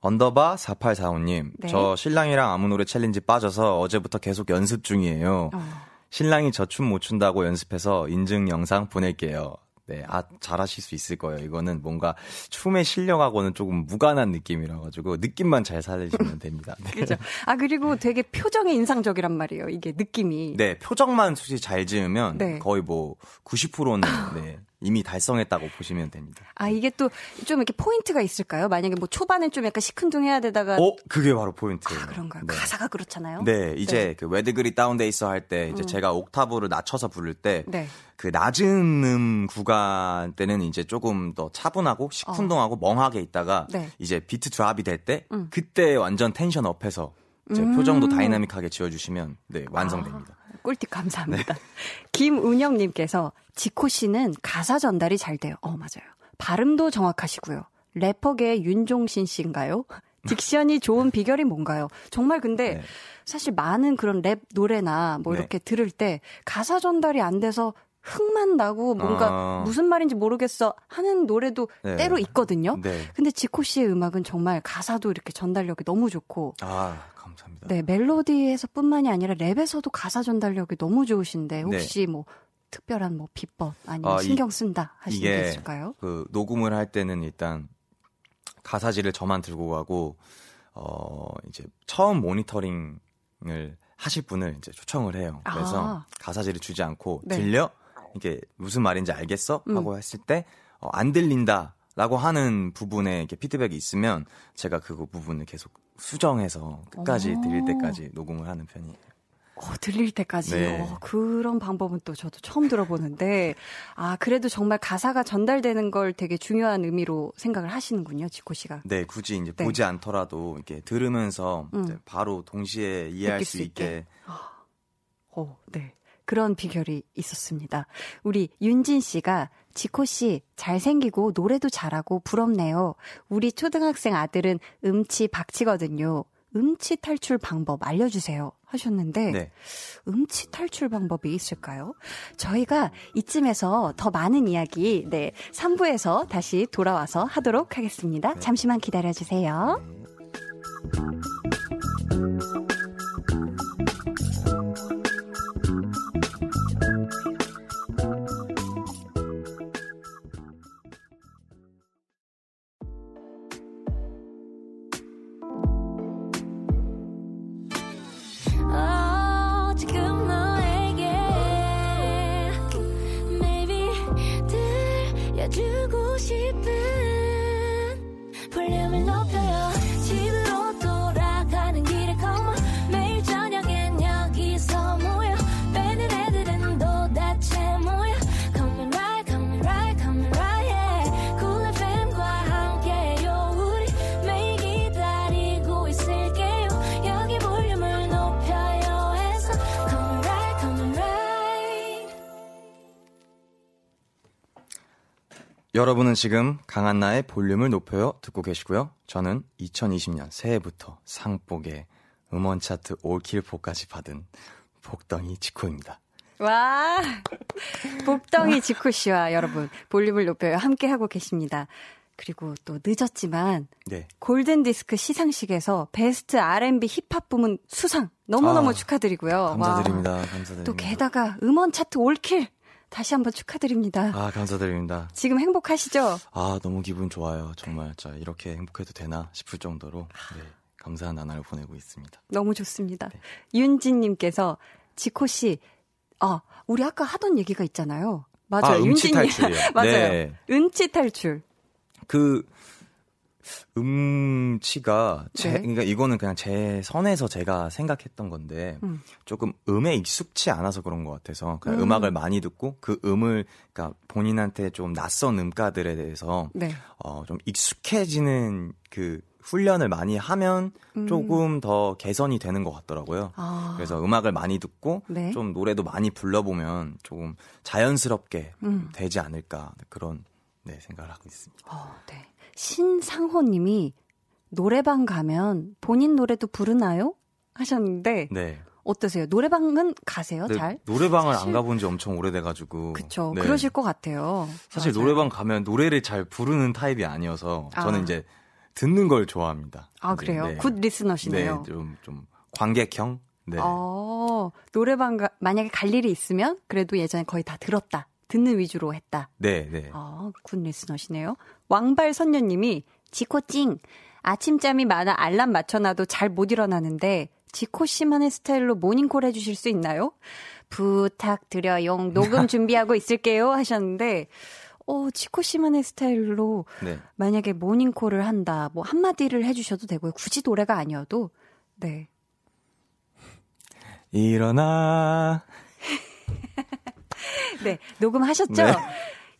underbar 4845님. 네. 저 신랑이랑 아무 노래 challenge 빠져서 어제부터 계속 연습 중이에요. 어. 신랑이 저 춤 못 춘다고 연습해서 인증 영상 보낼게요. 네, 아, 잘하실 수 있을 거예요. 이거는 뭔가 춤의 실력하고는 조금 무관한 느낌이라 가지고 느낌만 잘 살리시면 됩니다. 네. 그죠. 아, 그리고 되게 표정이 인상적이란 말이에요. 이게 느낌이. 네, 표정만 솔직히 잘 지으면 네. 거의 뭐 90%는 네, 이미 달성했다고 보시면 됩니다. 아, 이게 또 좀 이렇게 포인트가 있을까요? 만약에 뭐 초반엔 좀 약간 시큰둥해야 되다가. 어, 그게 바로 포인트예요. 아, 그런가요? 네. 가사가 그렇잖아요. 네, 이제 그 왜들 그리 다운돼 있어 할 때 이제 음. 제가 옥타브를 낮춰서 부를 때 네. 그 낮은 음 구간 때는 이제 조금 더 차분하고 시큰둥하고 멍하게 있다가 어. 네. 이제 beat drop이 될때 음. 그때 완전 tension up해서 이제 음. 표정도 dynamic하게 지어주시면 네 완성됩니다. 꿀팁 감사합니다. 네. 김은영님께서 지코 씨는 가사 전달이 잘 돼요. 어, 맞아요. 발음도 정확하시고요. 래퍼계의 윤종신 씨인가요? diction이 좋은 비결이 뭔가요? 정말 근데 네. 사실 많은 그런 랩 노래나 뭐 네. 이렇게 들을 때 가사 전달이 안 돼서 흥만 나고 뭔가 아. 무슨 말인지 모르겠어 하는 노래도 네. 때로 있거든요. 네. 근데 지코 씨의 음악은 정말 가사도 이렇게 전달력이 너무 좋고 아 감사합니다. 네, 멜로디에서뿐만이 아니라 랩에서도 가사 전달력이 너무 좋으신데 혹시 뭐 특별한 뭐 비법 아니면 아, 이- 신경 쓴다 하시는 게 있을까요? 그 녹음을 할 때는 일단 가사지를 저만 들고 가고 어 이제 처음 모니터링을 하실 분을 이제 초청을 해요. 그래서 아. 가사지를 주지 않고 네. 들려 이게 무슨 말인지 알겠어 음. 하고 했을 때 어, 안 들린다 라고 하는 부분에 이렇게 피드백이 있으면 제가 그 부분을 계속 수정해서 끝까지 오. 들릴 때까지 녹음을 하는 편이에요. 어, 들릴 때까지 네. 어, 그런 방법은 또 저도 처음 들어보는데 아 그래도 정말 가사가 전달되는 걸 되게 중요한 의미로 생각을 하시는군요, 지코 씨가. 네, 굳이 이제 네. 보지 않더라도 이렇게 들으면서 음. 이제 바로 동시에 이해할 수 수 있게 어, 네. 그런 비결이 있었습니다. 우리 윤진 씨가 지코 씨 잘생기고 노래도 잘하고 부럽네요. 우리 초등학생 아들은 음치 박치거든요. 음치 탈출 방법 알려주세요. 하셨는데 네. 음치 탈출 방법이 있을까요? 저희가 이쯤에서 더 많은 이야기 네 3부에서 다시 돌아와서 하도록 하겠습니다. 잠시만 기다려주세요. 어, 여러분은 지금 강한나의 볼륨을 높여요 듣고 계시고요. 저는 2020년 새해부터 상복에 음원 차트 올킬포까지 받은 복덩이 지코입니다. 와 복덩이 지코 씨와 여러분 볼륨을 높여요 함께 하고 계십니다. 그리고 또 늦었지만 네. 골든 디스크 시상식에서 베스트 R&B 힙합 부문 수상 너무너무 아, 축하드리고요. 와. 감사드립니다. 감사드립니다. 또 게다가 음원 차트 올킬 다시 한번 축하드립니다. 아, 감사드립니다. 지금 행복하시죠? 아, 너무 기분 좋아요. 정말. 자, 이렇게 행복해도 되나 싶을 정도로. 네. 감사한 나날을 보내고 있습니다. 너무 좋습니다. 네. 윤진님께서 지코 씨, 아 우리 아까 하던 얘기가 있잖아요. 맞아요. 아, 윤진님. 탈출이요. 맞아요. 네. 음치 탈출. 그 음치가 제 네. 그러니까 이거는 그냥 제 선에서 제가 생각했던 건데 음. 조금 음에 익숙치 않아서 그런 것 같아서 그냥 음. 음. 악을 많이 듣고 그 음을 그러니까 본인한테 좀 낯선 음가들에 대해서 네. 어 좀 익숙해지는 그 훈련을 많이 하면 음. 조금 더 개선이 되는 것 같더라고요. 아. 그래서 음악을 많이 듣고 네. 좀 노래도 많이 불러보면 조금 자연스럽게 음. 되지 않을까 그런 네, 생각을 하고 있습니다. 어, 네. 신상호님이 노래방 가면 본인 노래도 부르나요? 하셨는데 네. 어떠세요? 노래방은 가세요? 근데 잘? 노래방을 사실- 안 가본 지 엄청 오래돼가지고. 그쵸. 네. 그러실 것 같아요. 사실 맞아요. 노래방 가면 노래를 잘 부르는 타입이 아니어서 아. 저는 이제 듣는 걸 좋아합니다. 아 이제, 그래요? 네. good listener시네요. 네, 좀, 좀 관객형? 네. 어, 노래방 가, 만약에 갈 일이 있으면 그래도 예전에 거의 다 들었다. 듣는 위주로 했다. 네, 네. 아, good listener시네요. 왕발 선녀님이 지코찡 아침잠이 많아 알람 맞춰놔도 잘 못 일어나는데 지코 씨만의 스타일로 모닝콜 해주실 수 있나요? 부탁드려요. 녹음 준비하고 있을게요. 하셨는데, 어, 지코 씨만의 스타일로 네. 만약에 모닝콜을 한다, 뭐 한마디를 해주셔도 되고요. 굳이 노래가 아니어도, 네. 일어나. 네, 녹음하셨죠? 네.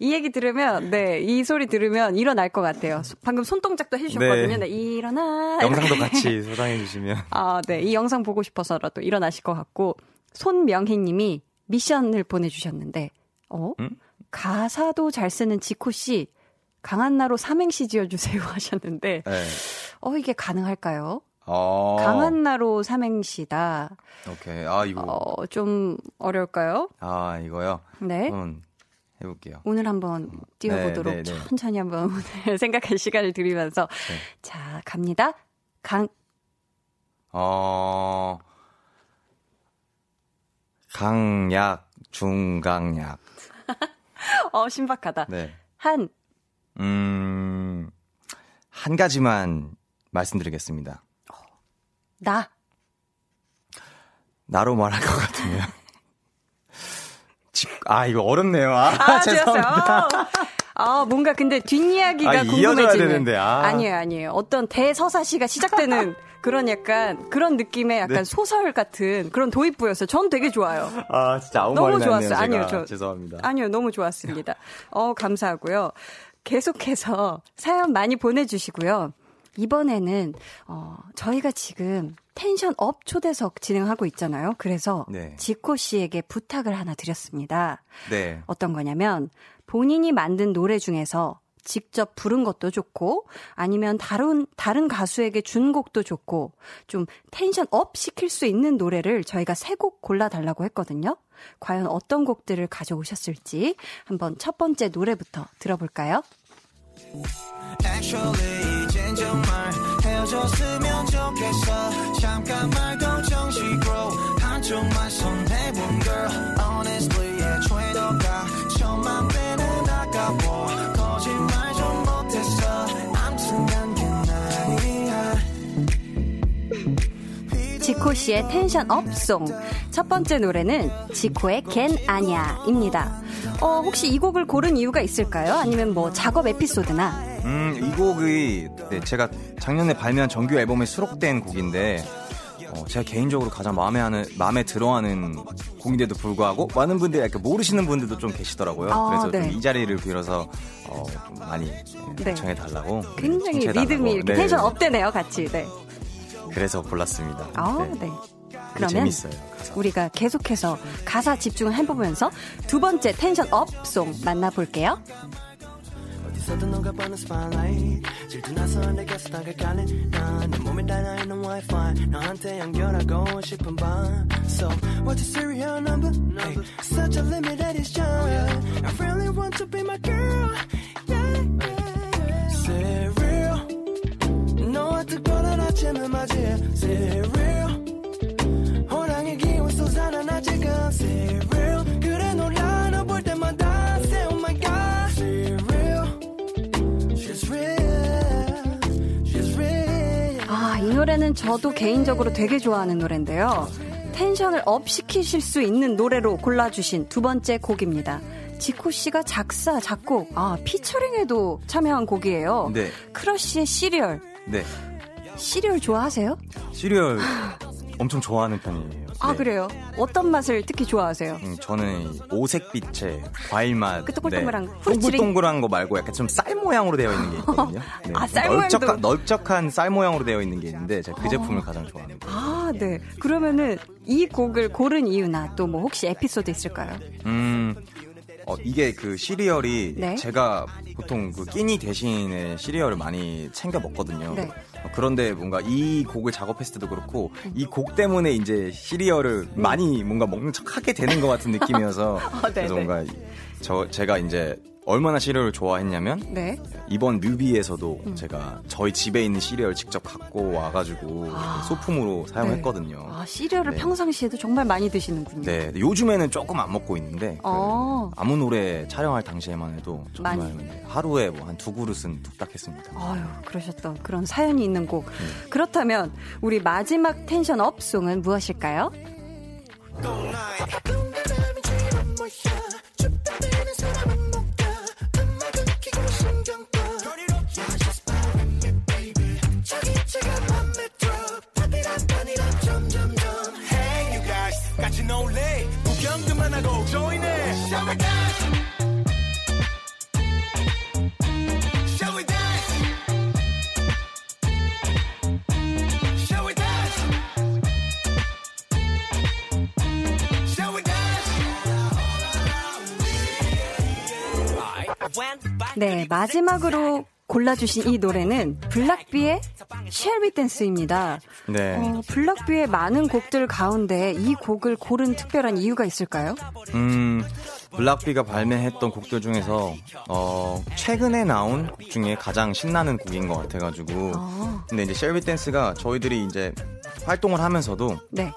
이 얘기 들으면, 네, 이 소리 들으면 일어날 것 같아요. 소- 방금 손동작도 해주셨거든요. 네, 네. 일어나. 영상도 같이 소장해 주시면. 아, 네. 이 영상 보고 싶어서라도 일어나실 것 같고, 손명희 님이 미션을 보내주셨는데, 어? 음? 가사도 잘 쓰는 지코 씨, 강한나로 삼행시 지어주세요 하셨는데, 네. 어, 이게 가능할까요? 어. 강한나로 삼행시다. 오케이. 아, 이거. 어, 좀 어려울까요? 아, 이거요? 네. 한번 해볼게요. 오늘 한번 띄워보도록 네, 네, 네. 천천히 한번 오늘 생각할 시간을 드리면서. 네. 자, 갑니다. 강, 어, 강약, 중강약. 어, 신박하다. 네. 한, 음, 한 가지만 말씀드리겠습니다. 나. 나로 말할 것 같으면. 집- 아, 이거 어렵네요. 아, 아, 죄송합니다. 아, 뭔가 근데 뒷이야기가 아, 이어져야 궁금해지는. 되는데, 아. 니에요 아니에요. 어떤 대서사시가 시작되는 그런 약간, 그런 느낌의 약간 네. 소설 같은 그런 도입부였어요. 전 되게 좋아요. 아, 진짜 아무 너무 좋았어요. 아니요. 저- 죄송합니다. 아니요, 너무 좋았습니다. 어, 감사하고요. 계속해서 사연 많이 보내주시고요. 이번에는, 어, 저희가 지금 tension up 초대석 진행하고 있잖아요. 그래서 네. 지코 씨에게 부탁을 하나 드렸습니다. 네. 어떤 거냐면 본인이 만든 노래 중에서 직접 부른 것도 좋고 아니면 다른 다른 가수에게 준 곡도 좋고 좀 tension up 시킬 수 있는 노래를 저희가 세 곡 골라 달라고 했거든요. 과연 어떤 곡들을 가져오셨을지 한번 첫 번째 노래부터 들어볼까요? Actually 이젠 정말 헤어졌으면 좋겠어. 잠깐 말고 정식으로 한쪽만 손해본 girl. Honestly 애초에 너가 천만 배는 아까워 지코 씨의 텐션 업송. 첫 번째 노래는 지코의 걘 아냐입니다. 어, 혹시 이 곡을 고른 이유가 있을까요? 아니면 뭐 작업 에피소드나 음, 이 곡이 네, 제가 작년에 발매한 정규 앨범에 수록된 곡인데 어, 제가 개인적으로 가장 마음에 하는 마음에 들어하는 곡인데도 불구하고 많은 분들이 약간 모르시는 분들도 좀 계시더라고요. 아, 그래서 네. 좀이 자리를 빌어서 어, 좀 많이 네. 청해 달라고 굉장히 리듬이 이렇게 텐션 업되네요, 같이. 네. 그래서 골랐습니다. 아, 네. 네. 그러면 재밌어요. 우리가 계속해서 가사 집중을 해보면서 두 번째 tension up song 만나볼게요. 어디서든 녹아버는 spotlight 질투나서 내 곁에 다가가는 난내 몸에 달려있는 wifi 너한테 연결하고 싶은 밤 So what's your serial number? Hey, such a limited edition I really want to be my girl 아침을 맞이해 Cereal 호랑이 기운 쏟아나 지금. Cereal 그래 놀라. 너 볼 때마다. Say oh my god. Cereal She's real. She's real. 아 이 노래는 저도 개인적으로 되게 좋아하는 노래인데요. 텐션을 up 시키실 수 있는 노래로 골라주신 두 번째 곡입니다. 지코 씨가 작사, 작곡, 아, 피처링에도 참여한 곡이에요. 네. 크러쉬의 시리얼. 네. 시리얼 좋아하세요? 시리얼 엄청 좋아하는 편이에요. 아, 네. 그래요? 어떤 맛을 특히 좋아하세요? 음, 저는 오색빛의 과일 맛. 그 동글동글한 후르츠링? 동글동글한 거 말고 약간 좀 쌀 모양으로 되어 있는 게 있거든요. 네. 아, 쌀 넓적한, 모양도? 넓적한 쌀 모양으로 되어 있는 게 있는데 제가 그 제품을 가장 좋아합니다. 아, 네. 그러면은 이 곡을 고른 이유나 또 뭐 혹시 에피소드 있을까요? 음, 어, 이게 그 시리얼이 네. 제가 보통 그 끼니 대신에 시리얼을 많이 챙겨 먹거든요. 네. 어, 그런데 뭔가 이 곡을 작업했을 때도 그렇고 이 곡 때문에 이제 시리얼을 많이 뭔가 먹는 척 하게 되는 것 같은 느낌이어서 아, 네, 그래서 네. 뭔가 저 제가 이제 얼마나 시리얼을 좋아했냐면 네. 이번 뮤비에서도 제가 저희 집에 있는 시리얼 직접 갖고 와가지고 소품으로 사용했거든요. 아, 시리얼을 네. 평상시에도 정말 많이 드시는군요. 네, 요즘에는 조금 안 먹고 있는데 그 어. 아무 노래 촬영할 당시에만 해도 정말 많이. 네, 하루에 뭐 한 두 그릇은 뚝딱 했습니다. 아유, 그러셨던 그런 사연이 있는 곡. 네. 그렇다면 우리 마지막 텐션 업송은 무엇일까요? 네, 마지막으로 골라주신 이 노래는 블락비의 We Dance입니다. 네. 어, 블락비의 많은 곡들 가운데 이 곡을 고른 특별한 이유가 있을까요? 음, 블락비가 발매했던 곡들 중에서 어, 최근에 나온 곡 중에 가장 신나는 곡인 것 같아가지고. 아. 근데 이제 쉘비 댄스가 저희들이 이제 활동을 하면서도 네.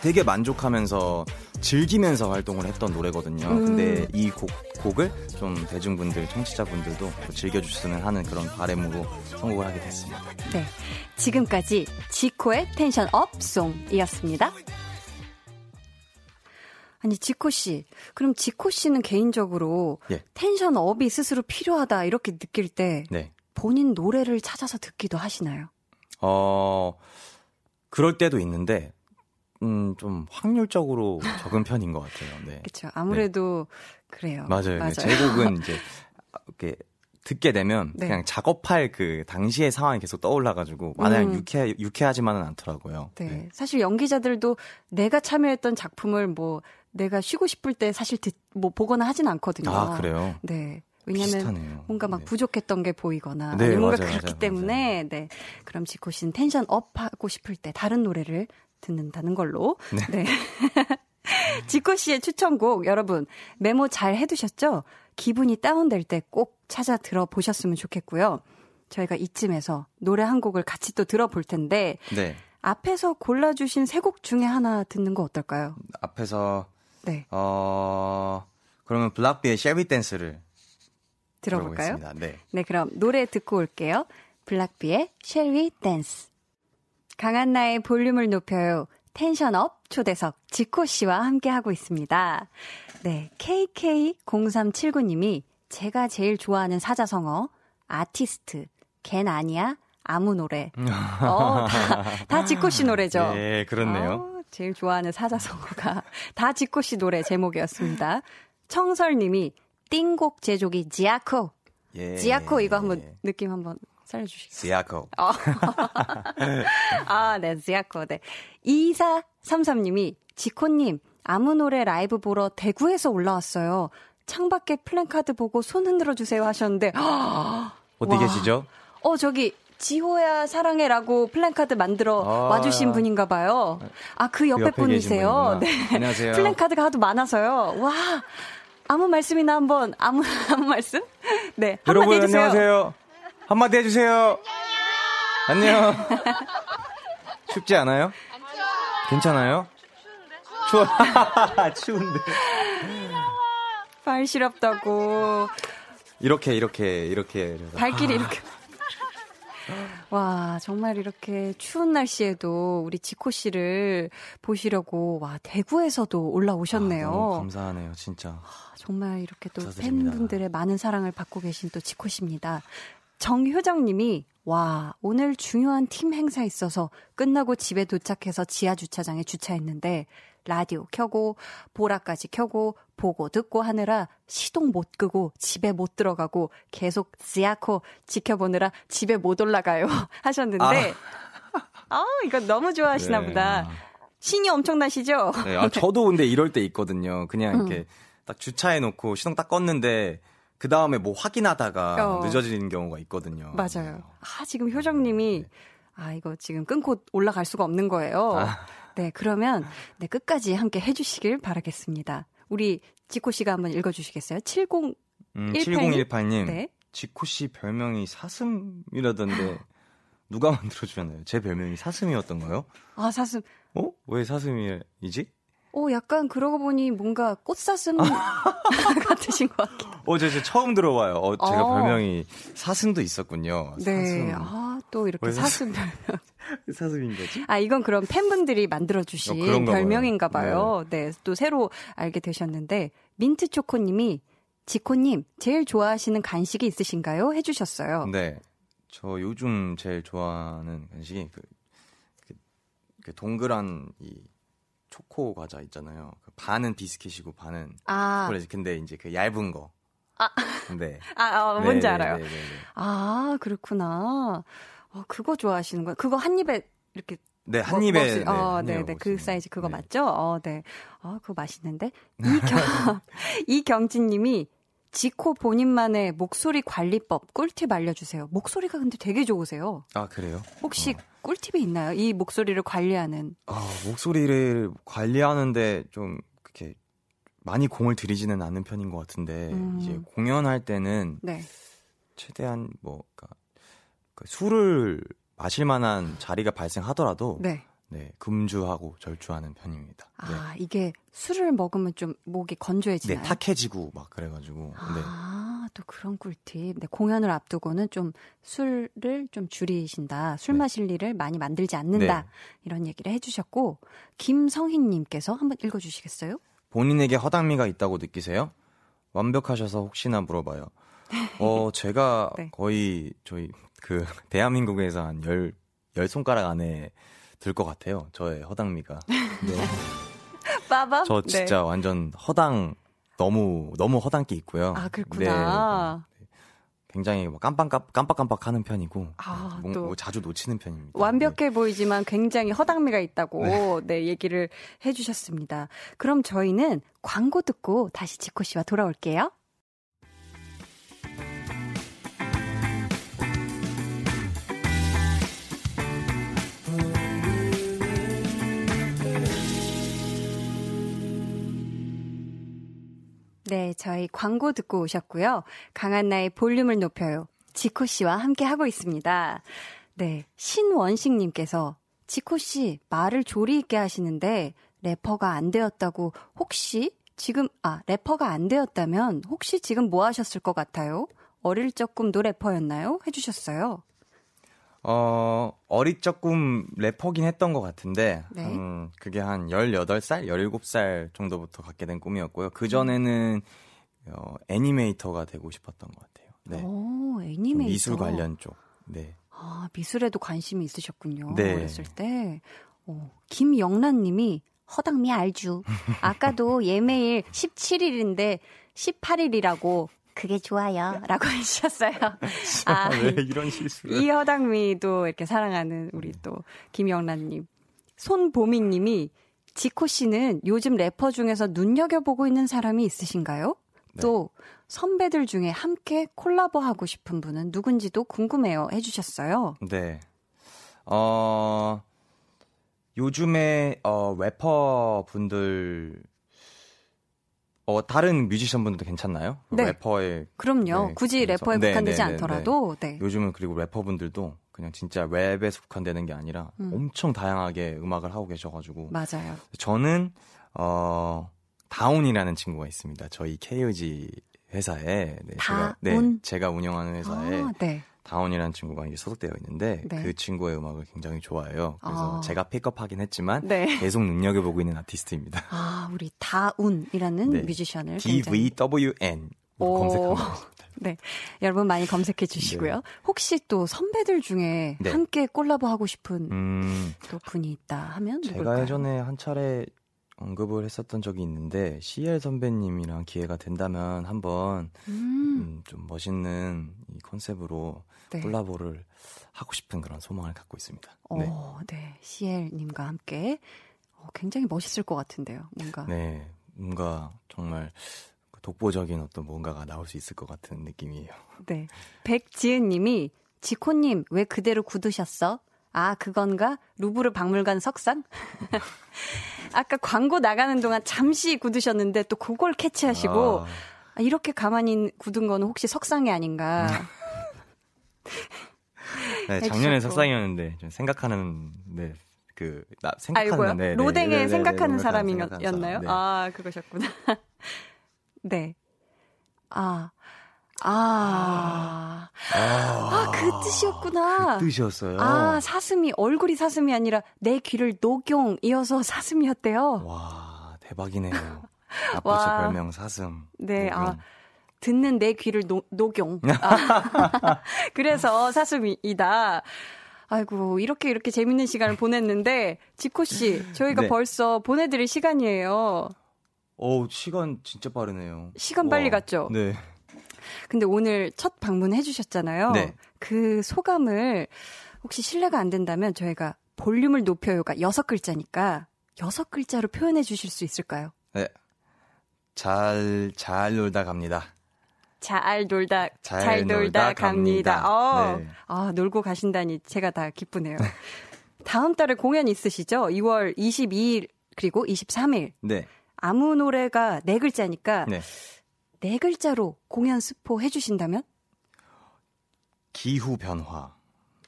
되게 만족하면서 즐기면서 활동을 했던 노래거든요. 음. 근데 이 곡, 곡을 좀 대중분들, 청취자분들도 또 즐겨주셨으면 하는 그런 바램으로 선곡을 하게 됐습니다. 네. 지금까지 지코의 텐션 up song이었습니다. 아니, 지코 씨. 그럼 지코 씨는 개인적으로 예. 텐션 up이 스스로 필요하다 이렇게 느낄 때 네. 본인 노래를 찾아서 듣기도 하시나요? 어, 그럴 때도 있는데, 음, 좀 확률적으로 적은 편인 것 같아요. 네. 그렇죠. 아무래도 그래요. 맞아요. 네. 제 곡은 이제 이렇게 듣게 되면 네. 그냥 작업할 그 당시의 상황이 계속 떠올라가지고 마냥 음. 유쾌 유쾌하지만은 않더라고요. 네. 사실 연기자들도 내가 참여했던 작품을 뭐 내가 쉬고 싶을 때 사실 듣, 뭐 보거나 하진 않거든요. 아 그래요? 네. 왜냐면. 뭔가 막 네. 부족했던 게 보이거나 네, 뭔가 맞아요, 그렇기 맞아요, 때문에 네. 그럼 지코 씨는 텐션 up 하고 싶을 때 다른 노래를 듣는다는 걸로. 네. 지코 씨의 추천곡 여러분 메모 잘 해두셨죠? 기분이 다운될 때 꼭 찾아 들어보셨으면 좋겠고요. 저희가 이쯤에서 노래 한 곡을 같이 또 들어볼 텐데 네. 앞에서 골라주신 세 곡 중에 하나 듣는 거 어떨까요? 앞에서 네, 어 그러면 블락비의 쉐비 댄스를 들어볼까요? 네. 네, 그럼 노래 듣고 올게요. 블락비의 We Dance. 강한 나의 볼륨을 높여요. 텐션업 초대석 지코 씨와 함께 하고 있습니다. 네, KK0379님이 제가 제일 좋아하는 사자성어 아티스트 걘 아니야 아무 노래. 어, 다, 다 지코 씨 노래죠. 네, 그렇네요. 어, 제일 좋아하는 사자성어가 다 지코 씨 노래 제목이었습니다. 청설님이 띵곡 제조기 지아코. 예. 지아코 이거 한번 느낌 한번 살려주시겠어요? 지아코. 아, 네, 지아코. 네. 2433님이 지코님 아무 노래 라이브 보러 대구에서 올라왔어요. 창밖에 플랜카드 보고 손 흔들어 주세요 하셨는데 어디 와. 계시죠? 어 저기 지호야 사랑해라고 플랜카드 만들어 아. 와주신 분인가 봐요. 아 그 옆에, 옆에 계신 분이세요. 네. 안녕하세요. 플랜카드가 하도 많아서요. 와 아무 말씀이나 한번 아무 아무 말씀? 네 여러분. 안녕하세요. 한마디 해주세요. 안녕. 춥지 않아요? 괜찮아요? 추워. 추운데. 발 시렵다고 이렇게 이렇게 이렇게. 발길이 이렇게. 와, 정말 이렇게 추운 날씨에도 우리 지코 씨를 보시려고, 와, 대구에서도 올라오셨네요. 아, 감사하네요, 진짜. 정말 이렇게 또 감사드립니다. 팬분들의 많은 사랑을 받고 계신 또 지코 씨입니다. 정효정 님이, 와, 오늘 중요한 팀 행사 있어서 끝나고 집에 도착해서 지하 주차장에 주차했는데, 라디오 켜고, 보라까지 켜고, 보고 듣고 하느라 시동 못 끄고 집에 못 들어가고 계속 지아코 지켜보느라 집에 못 올라가요. 하셨는데, 아, 이거 너무 좋아하시나 네. 보다. 신이 엄청나시죠? 네, 아, 저도 근데 이럴 때 있거든요. 그냥 음. 이렇게 딱 주차해 놓고 시동 딱 껐는데 그 다음에 뭐 확인하다가 어. 늦어지는 경우가 있거든요. 맞아요. 아, 지금 효정님이, 아, 이거 지금 끊고 올라갈 수가 없는 거예요. 아. 네, 그러면, 네, 끝까지 함께 해주시길 바라겠습니다. 우리 지코 씨가 한번 읽어주시겠어요? 70, 음, 18님? 7018님. 네. 지코 씨 별명이 사슴이라던데 누가 만들어주셨나요? 제 별명이 사슴이었던가요? 아, 사슴. 어? 왜 사슴이지? 오, 약간 그러고 보니 뭔가 꽃사슴 같으신 것 같기도 어, 저, 저 처음 들어봐요. 어, 제가 어. 별명이 사슴도 있었군요. 네. 사슴. 아, 또 이렇게 왜 사슴 별명. 사슴인 거지? 아, 이건 그럼 팬분들이 만들어주신 어. 별명인가 봐요. 네. 또 새로 알게 되셨는데, 민트초코님이, 지코님, 제일 좋아하시는 간식이 있으신가요? 해주셨어요. 네. 저 요즘 제일 좋아하는 간식이 그, 그, 그 동그란 이 초코 과자 있잖아요. 그 반은 비스킷이고 반은 아, 초콜릿. 근데 이제 그 얇은 거. 아. 네. 아, 어, 뭔지 네, 알아요. 네, 네, 네. 아, 그렇구나. 어, 그거 좋아하시는 거예요. 그거 한 입에 이렇게 네, 한 먹- 입에. 수- 네, 어, 네, 네. 그. 사이즈 그거 네. 맞죠? 어, 네. 아, 그거 맛있는데. 이경 이경진-님이 지코 본인만의 목소리 관리법 꿀팁 알려주세요. 목소리가 근데 되게 좋으세요. 아, 그래요? 혹시 꿀팁이 있나요? 이 목소리를 관리하는. 아, 목소리를 관리하는데 좀 그렇게 많이 공을 들이지는 않는 편인 것 같은데 음. 이제 공연할 때는 네. 최대한 뭐 그러니까 그 술을 마실 만한 자리가 발생하더라도 네. 네, 금주하고 절주하는 편입니다. 네. 아, 이게 술을 먹으면 좀 목이 네, 건조해지나요? 탁해지고 막 그래가지고. 네. 아, 또 그런 꿀팁. 네, 공연을 앞두고는 좀 술을 좀 줄이신다. 술 네. 마실 일을 많이 만들지 않는다. 네. 이런 얘기를 해주셨고, 김성희님께서 한번 읽어주시겠어요? 본인에게 허당미가 있다고 느끼세요? 완벽하셔서 혹시나 물어봐요. 어, 제가 네. 거의 저희 그 대한민국에서 한 열, 열 손가락 안에 들 것 같아요. 저의 허당미가. 네. 빠밤? 저 진짜 완전 허당 너무 너무 허당기 있고요. 아, 그렇구나. 네, 네. 굉장히 뭐 깜빡 깜빡깜빡 하는 편이고 아, 뭐, 또. 뭐 자주 놓치는 편입니다. 완벽해 보이지만 굉장히 허당미가 있다고 네. 네. 얘기를 해주셨습니다. 그럼 저희는 광고 듣고 다시 지코 씨와 돌아올게요. 네, 저희 광고 듣고 오셨고요. 강한나의 볼륨을 높여요. 지코 씨와 함께 하고 있습니다. 네, 신원식 님께서 지코 씨 말을 조리 있게 하시는데 래퍼가 안 되었다고 혹시 지금 아 래퍼가 안 되었다면 혹시 지금 뭐 하셨을 것 같아요? 어릴 적 꿈도 래퍼였나요? 해주셨어요. 어, 어릴 적꿈 래퍼긴 했던 것 같은데, 네. 음, 그게 한 18살, 17살 정도부터 갖게 된 꿈이었고요. 그전에는, 어, 애니메이터가 되고 싶었던 것 같아요. 네. 오, 좀 애니메이터. 미술 관련 쪽. 네. 아, 미술에도 관심이 있으셨군요. 네. 어렸을 때. 어, 김영란 님이 허당미 알주. 아까도 예매일 17일인데 18일이라고 그게 좋아요. 라고 해주셨어요. 아, 왜 이런 실수를. 이 허당미도 이렇게 사랑하는 우리 또 김영란 님. 손보미 님이 지코 씨는 요즘 래퍼 중에서 눈여겨보고 있는 사람이 있으신가요? 네. 또 선배들 중에 함께 콜라보 하고 싶은 분은 누군지도 궁금해요. 해주셨어요. 네. 어, 요즘에, 어, 래퍼 분들, 어, 다른 뮤지션 분들도 괜찮나요? 네. 래퍼의 그럼요. 네, 굳이 그래서- 래퍼에 네, 국한되지 네, 네, 않더라도, 네. 요즘은 그리고 래퍼분들도 그냥 진짜 랩에 속한되는 게 아니라 음. 엄청 다양하게 음악을 하고 계셔가지고 맞아요. 저는 어 다운이라는 친구가 있습니다. 저희 KOG 회사에 네, 제가 네? 제가 운영하는 회사에 아, 네. 다운이라는 친구가 이제 소속되어 있는데 네. 그 친구의 음악을 굉장히 좋아해요. 그래서 아. 제가 픽업하긴 했지만 네. 계속 눈여겨보고 있는 아티스트입니다. 아, 우리 다운이라는 네. 뮤지션을 D V W N 됩니다. 네. 여러분 많이 검색해 주시고요. 혹시 또 선배들 중에 네. 함께 콜라보 하고 싶은 음, 또 분이 있다 하면 제가 누굴까요? 예전에 한 차례 언급을 했었던 적이 있는데 CL 선배님이랑 기회가 된다면 한번 음, 음, 좀 멋있는 이 컨셉으로 네. 콜라보를 하고 싶은 그런 소망을 갖고 있습니다. 네. 어, 네. CL님과 함께 어, 굉장히 멋있을 것 같은데요. 뭔가. 네, 뭔가 정말 그 독보적인 어떤 뭔가가 나올 수 있을 것 같은 느낌이에요. 네. 백지은님이 지코님 왜 그대로 굳으셨어? 아 그건가? 루브르 박물관 석상? 아까 광고 나가는 동안 잠시 굳으셨는데 또 그걸 캐치하시고 아, 아, 이렇게 가만히 굳은 거는 혹시 석상이 아닌가? 네, 작년에. 석상이었는데 좀 생각하는 네. 그, 나, 생각하는, 아이고요. 네, 네, 로댕에 네, 네, 네, 생각하는 생각하는 사람이었나요? 사람, 네. 아, 그거셨구나. 네. 아. 아. 아, 그 뜻이었구나. 그 뜻이었어요. 아, 사슴이, 얼굴이 사슴이 아니라 내 귀를 녹용이어서 사슴이었대요. 와, 대박이네요. 와. 아프죠 별명 사슴. 네, 아, 녹용. 듣는 내 귀를 노, 녹용. 아, 그래서 사슴이다. 아이고, 이렇게 이렇게 재밌는 시간을 보냈는데, 지코씨, 저희가 네. 벌써 보내드릴 시간이에요. 어우, 시간 진짜 빠르네요. 시간 빨리 갔죠? 네. 근데 오늘 첫 방문해 주셨잖아요. 네. 그 소감을 혹시 실례가 안 된다면 저희가 볼륨을 높여요가 여섯 글자니까 여섯 글자로 표현해 주실 수 있을까요? 네. 잘, 잘 놀다 갑니다. 잘 놀다 잘 잘, 놀다, 놀다 갑니다. 갑니다. 어, 네. 아 놀고 가신다니 제가 다 기쁘네요. 다음 달에 공연 있으시죠? 2월 22일 그리고 23일 네. 아무 노래가 네 글자니까 네. 네 글자로 공연 스포 해주신다면 기후 변화.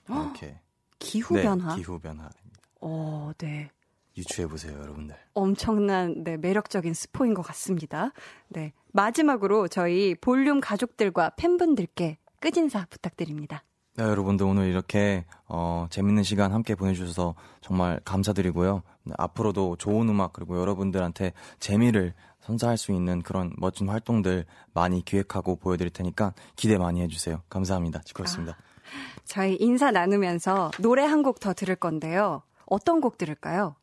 이렇게. 기후 네, 변화. 기후 변화. 어, 네. 유추해 보세요, 여러분들. 엄청난 네, 매력적인 스포인 것 같습니다. 네. 마지막으로 저희 볼륨 가족들과 팬분들께 끝인사 부탁드립니다. 네, 여러분들 오늘 이렇게 어, 재밌는 시간 함께 보내주셔서 정말 감사드리고요. 네, 앞으로도 좋은 음악 그리고 여러분들한테 재미를 선사할 수 있는 그런 멋진 활동들 많이 기획하고 보여드릴 테니까 기대 많이 해주세요. 감사합니다. 지코였습니다. 저희 인사 나누면서 노래 한 곡 더 들을 건데요. 어떤 곡 들을까요?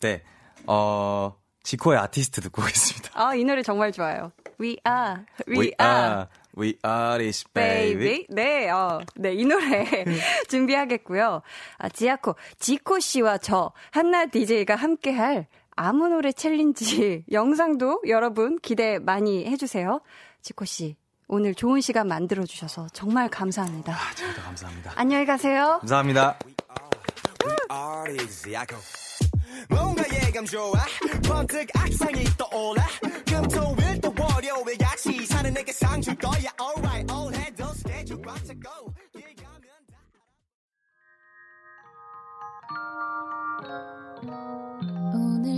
네, 어, 지코의 아티스트 듣고 오겠습니다. 아, 이 노래 정말 좋아요. We are, we, are, we are this baby. baby. 네, 어, 네, 이 노래 준비하겠고요. 아, 지아코, 지코 씨와 저, 한나 DJ가 함께할 아무 노래 챌린지 영상도 여러분 기대 많이 해주세요. 지코 씨, 오늘 좋은 시간 만들어주셔서 정말 감사합니다. 아, 저도 감사합니다. 안녕히 가세요. 감사합니다. 뭔가 예감 좋아 번뜩 악상이 떠올라 금토일 또 월요일 같이 사는 내게 상줄 거야 alright all 해도 스케줄 꽉 차고 길 가면 다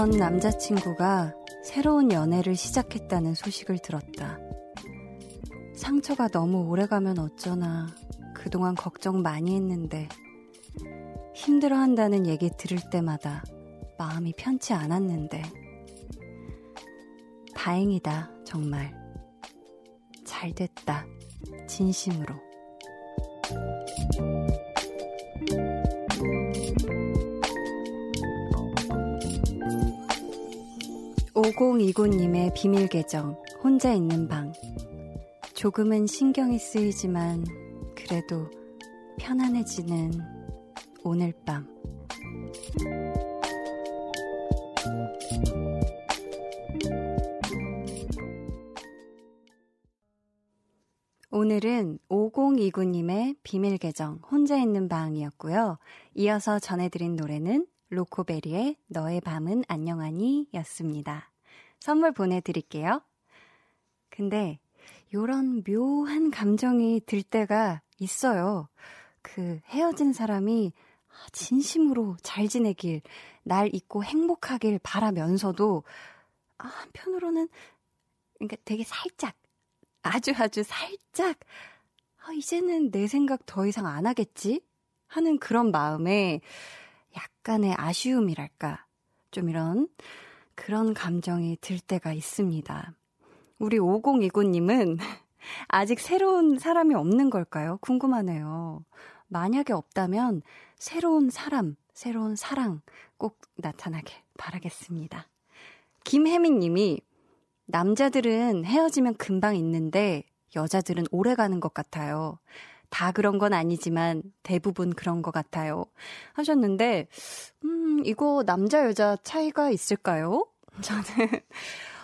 전 남자친구가 새로운 연애를 시작했다는 소식을 들었다. 상처가 너무 오래가면 어쩌나 그동안 걱정 많이 했는데 힘들어 한다는 얘기 들을 때마다 마음이 편치 않았는데 다행이다, 정말. 잘 됐다, 진심으로. 5029님의 비밀 계정, 혼자 있는 방. 조금은 신경이 쓰이지만, 그래도 편안해지는 오늘 밤. 오늘은 5029님의 비밀 계정 혼자 있는 방이었고요. 이어서 전해드린 노래는 로코베리의 너의 밤은 안녕하니 였습니다. 선물 보내드릴게요. 근데 요런 묘한 감정이 들 때가 있어요. 그 헤어진 사람이 진심으로 잘 지내길, 날 잊고 행복하길 바라면서도 아, 한편으로는 그러니까 되게 살짝 아주 아주 살짝 아, 이제는 내 생각 더 이상 안 하겠지? 하는 그런 마음에 약간의 아쉬움이랄까. 좀 이런 그런 감정이 들 때가 있습니다. 우리 5029님은 아직 새로운 사람이 없는 걸까요? 궁금하네요. 만약에 없다면 새로운 사람, 새로운 사랑 꼭 나타나길 바라겠습니다. 김혜민 님이 남자들은 헤어지면 금방 있는데 여자들은 오래 가는 것 같아요. 다 그런 건 아니지만 대부분 그런 것 같아요. 하셨는데, 음, 이거 남자, 여자 차이가 있을까요? 저는,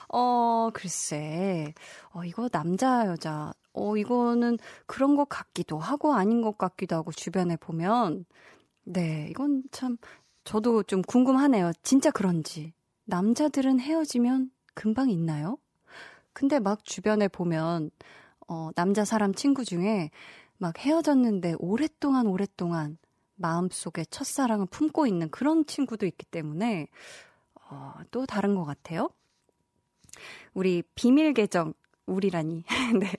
어, 글쎄, 어, 이거 남자, 여자, 어, 이거는 그런 것 같기도 하고 아닌 것 같기도 하고 주변에 보면, 네, 이건 참, 저도 좀 궁금하네요. 진짜 그런지. 남자들은 헤어지면 금방 있나요? 근데 막 주변에 보면, 어, 남자 사람 친구 중에 막 헤어졌는데 오랫동안 오랫동안 마음속에 첫사랑을 품고 있는 그런 친구도 있기 때문에, 어, 또 다른 것 같아요. 우리 비밀 계정, 우리라니. 네.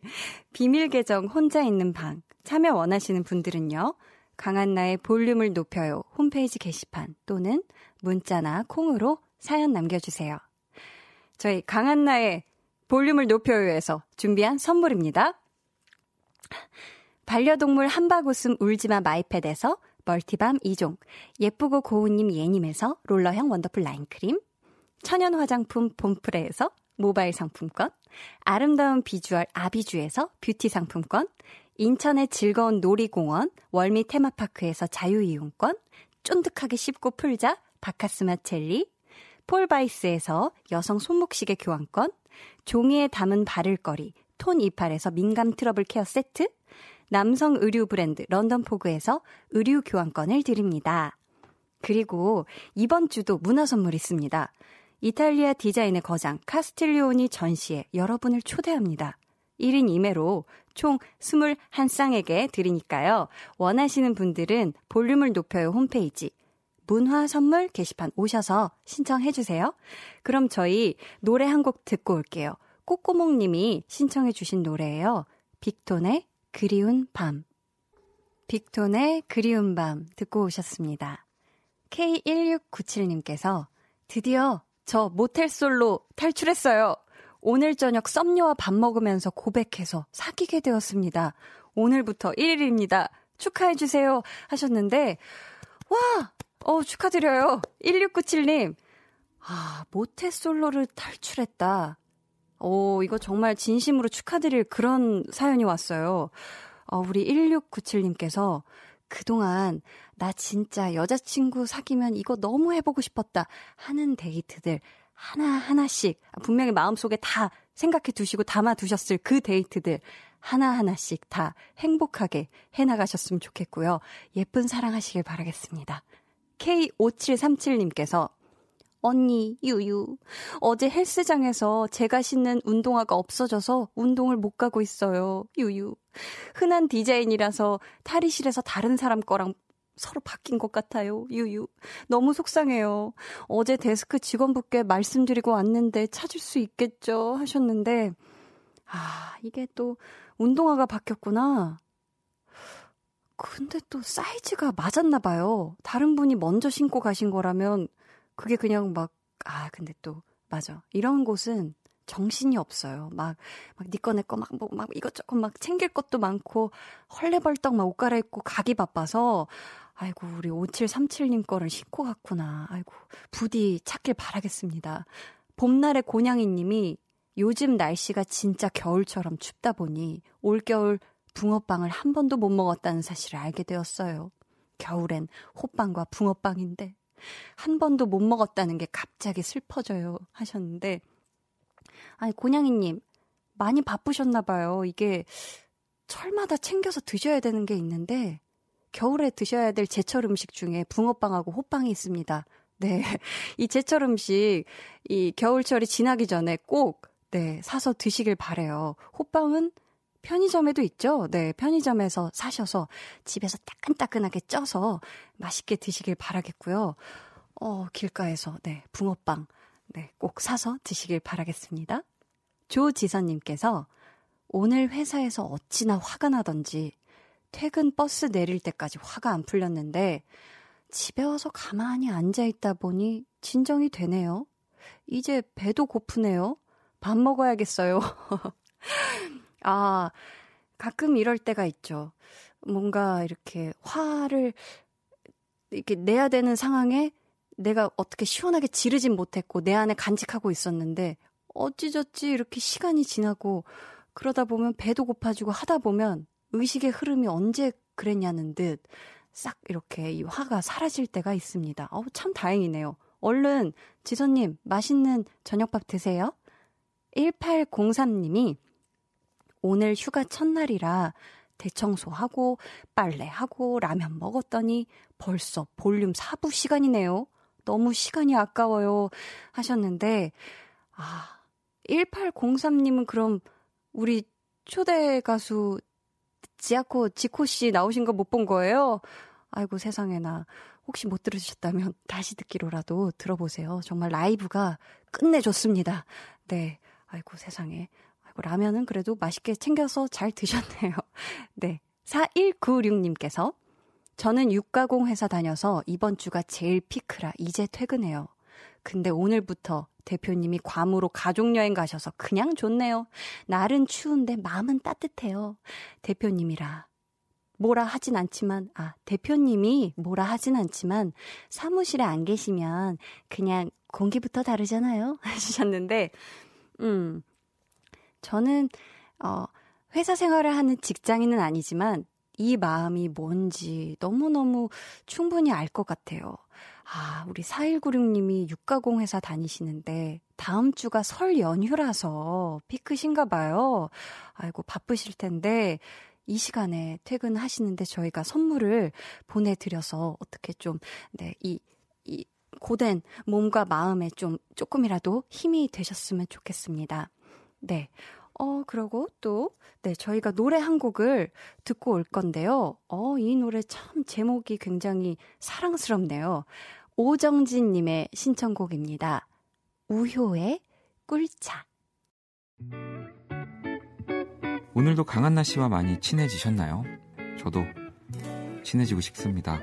비밀 계정 혼자 있는 방. 참여 원하시는 분들은요. 강한나의 볼륨을 높여요. 홈페이지 게시판 또는 문자나 콩으로 사연 남겨주세요. 저희 강한나의 볼륨을 높여요에서 준비한 선물입니다. 반려동물 한바구음 울지마 마이패드에서 멀티밤 2종, 예쁘고 고운님 예님에서 롤러형 원더풀 라인크림, 천연 화장품 봄프레에서 모바일 상품권, 아름다운 비주얼 아비주에서 뷰티 상품권, 인천의 즐거운 놀이공원 월미 테마파크에서 자유이용권, 쫀득하게 씹고 풀자 바카스마 첼리, 폴바이스에서 여성 손목시계 교환권, 종이에 담은 바를거리 톤 이팔에서 민감 트러블 케어 세트, 남성 의류 브랜드 런던포그에서 의류 교환권을 드립니다. 그리고 이번 주도 문화 선물 있습니다. 이탈리아 디자인의 거장 카스틸리오니 전시에 여러분을 초대합니다. 1인 2매로 총 21쌍에게 드리니까요. 원하시는 분들은 볼륨을 높여요 홈페이지 문화 선물 게시판 오셔서 신청해 주세요. 그럼 저희 노래 한 곡 듣고 올게요. 꼬꼬몽님이 신청해 주신 노래예요. 빅톤의 그리운 밤. 빅톤의 그리운 밤 듣고 오셨습니다. K1697님께서 드디어 저 모텔 솔로 탈출했어요. 오늘 저녁 썸녀와 밥 먹으면서 고백해서 사귀게 되었습니다. 오늘부터 1일입니다. 축하해주세요. 하셨는데, 와! 어, 축하드려요. 1697님. 아, 모태 솔로를 탈출했다. 오, 이거 정말 진심으로 축하드릴 그런 사연이 왔어요. 어, 우리 1697님께서 그동안 나 진짜 여자친구 사귀면 이거 너무 해보고 싶었다 하는 데이트들 하나하나씩 분명히 마음속에 다 생각해 두시고 담아 두셨을 그 데이트들 하나하나씩 다 행복하게 해나가셨으면 좋겠고요. 예쁜 사랑하시길 바라겠습니다. K5737님께서 언니, 유유. 어제 헬스장에서 제가 신는 운동화가 없어져서 운동을 못 가고 있어요. 유유. 흔한 디자인이라서 탈의실에서 다른 사람 거랑 서로 바뀐 것 같아요. 유유. 너무 속상해요. 어제 데스크 직원분께 말씀드리고 왔는데 찾을 수 있겠죠? 하셨는데, 아, 이게 또 운동화가 바뀌었구나. 근데 또 사이즈가 맞았나 봐요. 다른 분이 먼저 신고 가신 거라면 그게 그냥 막, 아, 근데 또, 맞아. 이런 곳은 정신이 없어요. 막, 막, 니꺼 내꺼 막, 뭐, 막 이것저것 막 챙길 것도 많고, 헐레벌떡 막 옷 갈아입고 가기 바빠서, 아이고, 우리 5737님 거를 신고 갔구나. 아이고, 부디 찾길 바라겠습니다. 봄날의 고냥이 님이 요즘 날씨가 진짜 겨울처럼 춥다 보니 올겨울 붕어빵을 한 번도 못 먹었다는 사실을 알게 되었어요. 겨울엔 호빵과 붕어빵인데 한 번도 못 먹었다는 게 갑자기 슬퍼져요. 하셨는데, 아니, 고냥이님, 많이 바쁘셨나 봐요. 이게, 철마다 챙겨서 드셔야 되는 게 있는데 겨울에 드셔야 될 제철 음식 중에 붕어빵하고 호빵이 있습니다. 네. 이 제철 음식 이 겨울철이 지나기 전에 꼭 네, 사서 드시길 바래요. 호빵은 편의점에도 있죠. 네, 편의점에서 사셔서 집에서 따끈따끈하게 쪄서 맛있게 드시길 바라겠고요. 어, 길가에서 네, 붕어빵 네, 꼭 사서 드시길 바라겠습니다. 조지선님께서 오늘 회사에서 어찌나 화가 나던지 퇴근 버스 내릴 때까지 화가 안 풀렸는데 집에 와서 가만히 앉아 있다 보니 진정이 되네요. 이제 배도 고프네요. 밥 먹어야겠어요. 아, 가끔 이럴 때가 있죠. 뭔가 이렇게 화를 이렇게 내야 되는 상황에 내가 어떻게 시원하게 지르진 못했고 내 안에 간직하고 있었는데 어찌저찌 이렇게 시간이 지나고 그러다 보면 배도 고파지고 하다 보면 의식의 흐름이 언제 그랬냐는 듯 싹 이렇게 이 화가 사라질 때가 있습니다. 어우, 참 다행이네요. 얼른 지선님 맛있는 저녁밥 드세요. 1803님이 오늘 휴가 첫날이라 대청소하고 빨래하고 라면 먹었더니 벌써 볼륨 4부 시간이네요. 너무 시간이 아까워요. 하셨는데, 아, 1803님은 그럼 우리 초대 가수 지아코 지코 씨 나오신 거 못 본 거예요? 아이고 세상에나. 혹시 못 들으셨다면 다시 듣기로라도 들어보세요. 정말 라이브가 끝내줬습니다. 네. 아이고 세상에. 라면은 그래도 맛있게 챙겨서 잘 드셨네요. 네. 4196님께서 저는 육가공 회사 다녀서 이번 주가 제일 피크라 이제 퇴근해요. 근데 오늘부터 대표님이 괌으로 가족여행 가셔서 그냥 좋네요. 날은 추운데 마음은 따뜻해요. 대표님이라. 뭐라 하진 않지만, 아, 대표님이 뭐라 하진 않지만, 사무실에 안 계시면 그냥 공기부터 다르잖아요. 하셨는데, 음, 저는, 어, 회사 생활을 하는 직장인은 아니지만, 이 마음이 뭔지 너무너무 충분히 알 것 같아요. 아, 우리 4196님이 육가공 회사 다니시는데 다음 주가 설 연휴라서 피크신가 봐요. 아이고, 바쁘실 텐데 이 시간에 퇴근하시는데 저희가 선물을 보내드려서 어떻게 좀, 네, 이, 이 고된 몸과 마음에 좀 조금이라도 힘이 되셨으면 좋겠습니다. 네. 어, 그러고 또, 네, 저희가 노래 한 곡을 듣고 올 건데요. 어, 이 노래 참 제목이 굉장히 사랑스럽네요. 오정진님의 신청곡입니다. 우효의 꿀차. 오늘도 강한나 씨와 많이 친해지셨나요? 저도 친해지고 싶습니다.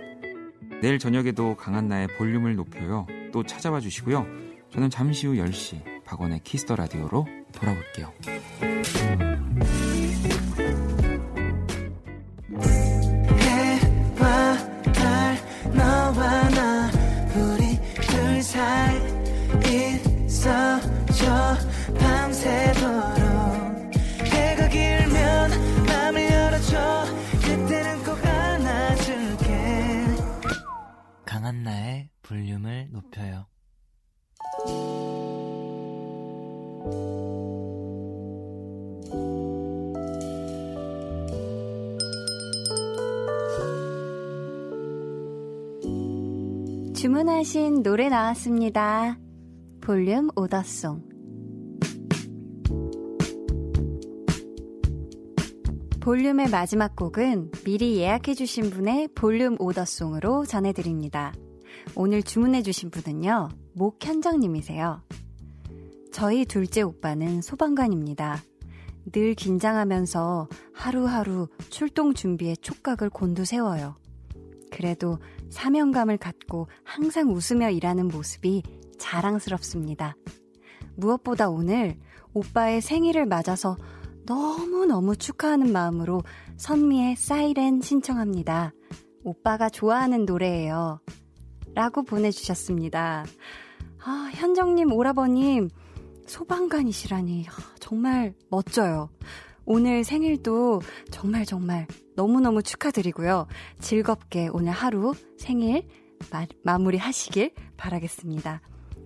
내일 저녁에도 강한나의 볼륨을 높여요. 또 찾아와 주시고요. 저는 잠시 후 10시 박원의 키스 더 라디오로 돌아올게요. 해와 달 너와 나 우리 둘 사이 있어줘 밤새도록 해가 길면 맘을 열어줘 그때는 꼭 안아줄게 강한나의 볼륨을 높여요. 주문하신 노래 나왔습니다. 볼륨 오더송. 볼륨의 마지막 곡은 미리 예약해주신 분의 볼륨 오더송으로 전해드립니다. 오늘 주문해주신 분은요, 목현정님이세요. 저희 둘째 오빠는 소방관입니다. 늘 긴장하면서 하루하루 출동 준비에 촉각을 곤두세워요. 그래도 사명감을 갖고 항상 웃으며 일하는 모습이 자랑스럽습니다. 무엇보다 오늘 오빠의 생일을 맞아서 너무너무 축하하는 마음으로 선미의 사이렌 신청합니다. 오빠가 좋아하는 노래예요. 라고 보내주셨습니다. 아, 현정님, 오라버님, 소방관이시라니, 아, 정말 멋져요. 오늘 생일도 정말 정말 너무너무 축하드리고요. 즐겁게 오늘 하루 생일 마, 마무리 하시길 바라겠습니다.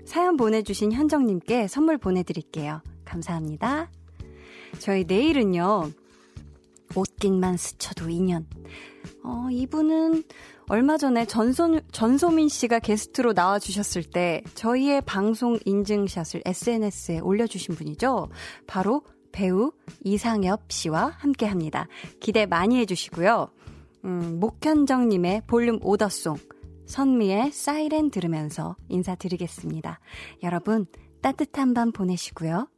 사연 보내주신 현정님께 선물 보내드릴게요. 감사합니다. 저희 내일은요, 옷깃만 스쳐도 인연. 어, 이분은 얼마 전에 전소, 전소민 씨가 게스트로 나와주셨을 때 저희의 방송 인증샷을 SNS에 올려주신 분이죠. 바로 배우 이상엽 씨와 함께 합니다. 기대 많이 해주시고요. 음, 목현정님의 볼륨 오더송, 선미의 사이렌 들으면서 인사드리겠습니다. 여러분, 따뜻한 밤 보내시고요.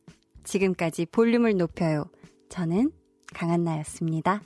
지금까지 볼륨을 높여요. 저는 강한나였습니다.